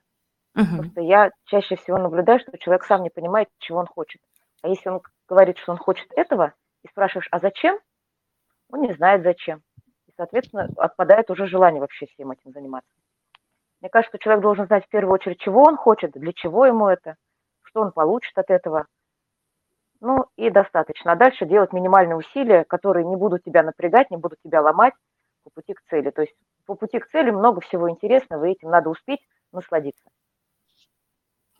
Угу. Что я чаще всего наблюдаю, что человек сам не понимает, чего он хочет. А если он говорит, что он хочет этого, и спрашиваешь, а зачем, он не знает зачем. И, соответственно, отпадает уже желание вообще всем этим заниматься. Мне кажется, что человек должен знать в первую очередь, чего он хочет, для чего ему это, что он получит от этого. Ну и достаточно. А дальше делать минимальные усилия, которые не будут тебя напрягать, не будут тебя ломать по пути к цели. То есть по пути к цели много всего интересного, и этим надо успеть насладиться.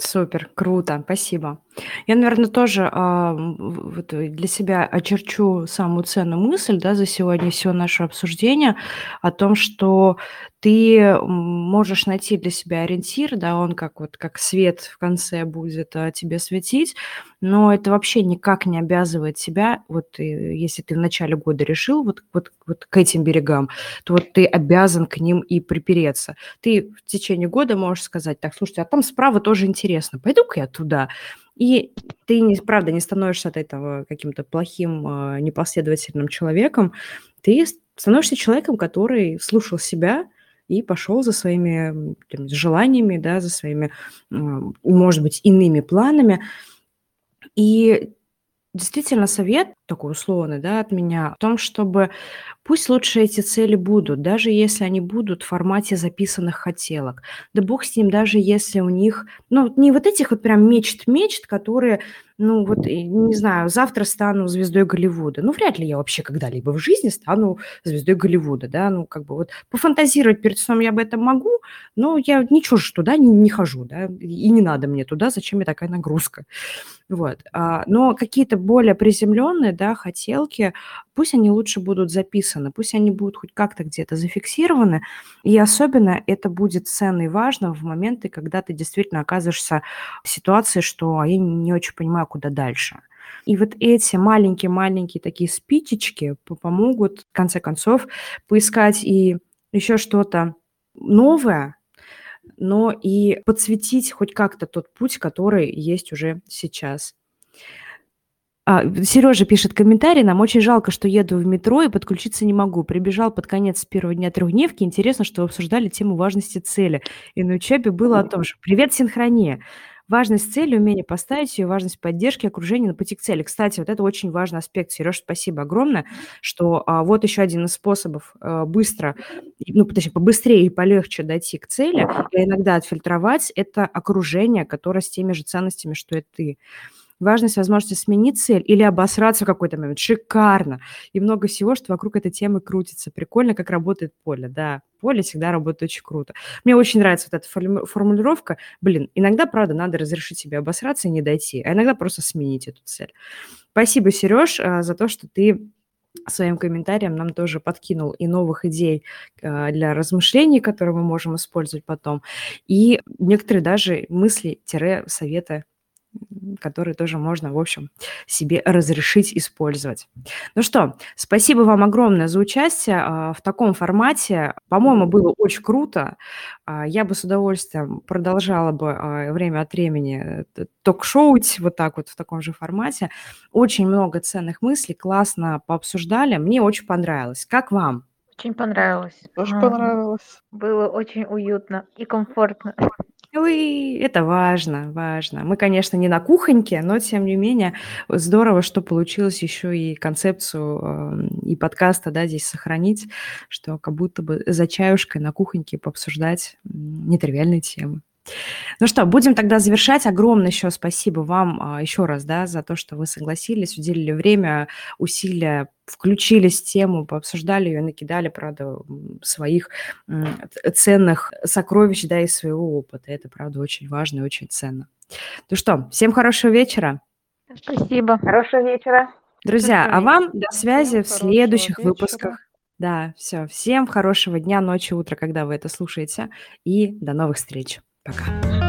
Супер, круто, спасибо. Я, наверное, тоже а, вот для себя очерчу самую ценную мысль да, за сегодня все наше обсуждение о том, что ты можешь найти для себя ориентир, да, он как вот как свет в конце будет а, тебе светить, но это вообще никак не обязывает тебя, вот если ты в начале года решил вот, вот, вот к этим берегам, то вот ты обязан к ним и припереться. Ты в течение года можешь сказать, так, слушайте, а там справа тоже интересно, пойду-ка я туда. И ты, не, правда, не становишься от этого каким-то плохим, а, непоследовательным человеком, ты становишься человеком, который слушал себя, и пошел за своими там, желаниями, да, за своими, может быть, иными планами. И действительно совет такой условный, да, от меня в том, чтобы пусть лучше эти цели будут, даже если они будут в формате записанных хотелок. Да бог с ним, даже если у них, ну, не вот этих вот прям мечт-мечт, которые ну вот, не знаю, завтра стану звездой Голливуда. Ну, вряд ли я вообще когда-либо в жизни стану звездой Голливуда, да, ну, как бы вот пофантазировать перед сном я об этом могу, но я ничего же туда не, не хожу, да, и не надо мне туда, зачем мне такая нагрузка. Вот. А, но какие-то более приземленные, да, хотелки, пусть они лучше будут записаны, пусть они будут хоть как-то где-то зафиксированы, и особенно это будет ценно и важно в моменты, когда ты действительно оказываешься в ситуации, что я не очень понимаю, куда дальше. И вот эти маленькие-маленькие такие спичечки помогут, в конце концов, поискать и еще что-то новое, но и подсветить хоть как-то тот путь, который есть уже сейчас. А, Сережа пишет комментарий, нам очень жалко, что еду в метро и подключиться не могу. Прибежал под конец первого дня трехдневки. Интересно, что обсуждали тему важности цели. И на учебе было о том же. Привет, синхрония. Важность цели, умение поставить ее, важность поддержки окружения на пути к цели. Кстати, вот это очень важный аспект. Сереж, спасибо огромное, что а, вот еще один из способов а, быстро, ну, точнее, побыстрее и полегче дойти к цели, и иногда отфильтровать это окружение, которое с теми же ценностями, что и ты важность возможности сменить цель или обосраться в какой-то момент. Шикарно. И много всего, что вокруг этой темы крутится. Прикольно, как работает поле. Да, поле всегда работает очень круто. Мне очень нравится вот эта формулировка. Блин, иногда, правда, надо разрешить себе обосраться и не дойти, а иногда просто сменить эту цель. Спасибо, Сереж, а, за то, что ты своим комментарием нам тоже подкинул и новых идей а, для размышлений, которые мы можем использовать потом, и некоторые даже мысли-советы которые тоже можно, в общем, себе разрешить использовать. Ну что, спасибо вам огромное за участие а, в таком формате. По-моему, было очень круто. А, я бы с удовольствием продолжала бы а, время от времени э, ток-шоуть вот так вот в таком же формате. Очень много ценных мыслей, классно пообсуждали. Мне очень понравилось. Как вам? Очень понравилось. Тоже понравилось. Было очень уютно и комфортно. Ой, это важно, важно. Мы, конечно, не на кухоньке, но тем не менее здорово, что получилось еще и концепцию и подкаста, да, здесь сохранить, что как будто бы за чаюшкой на кухоньке пообсуждать нетривиальные темы. Ну что, будем тогда завершать. Огромное еще спасибо вам а, еще раз, да, за то, что вы согласились, уделили время, усилия, включились в тему, пообсуждали ее, накидали, правда, своих ценных сокровищ, да, из своего опыта. Это, правда, очень важно и очень ценно. Ну что, всем хорошего вечера. Спасибо. Хорошего вечера. Друзья, а вам до связи в следующих выпусках. Да, все. Всем хорошего дня, ночи, утра, когда вы это слушаете. И до новых встреч. Пока.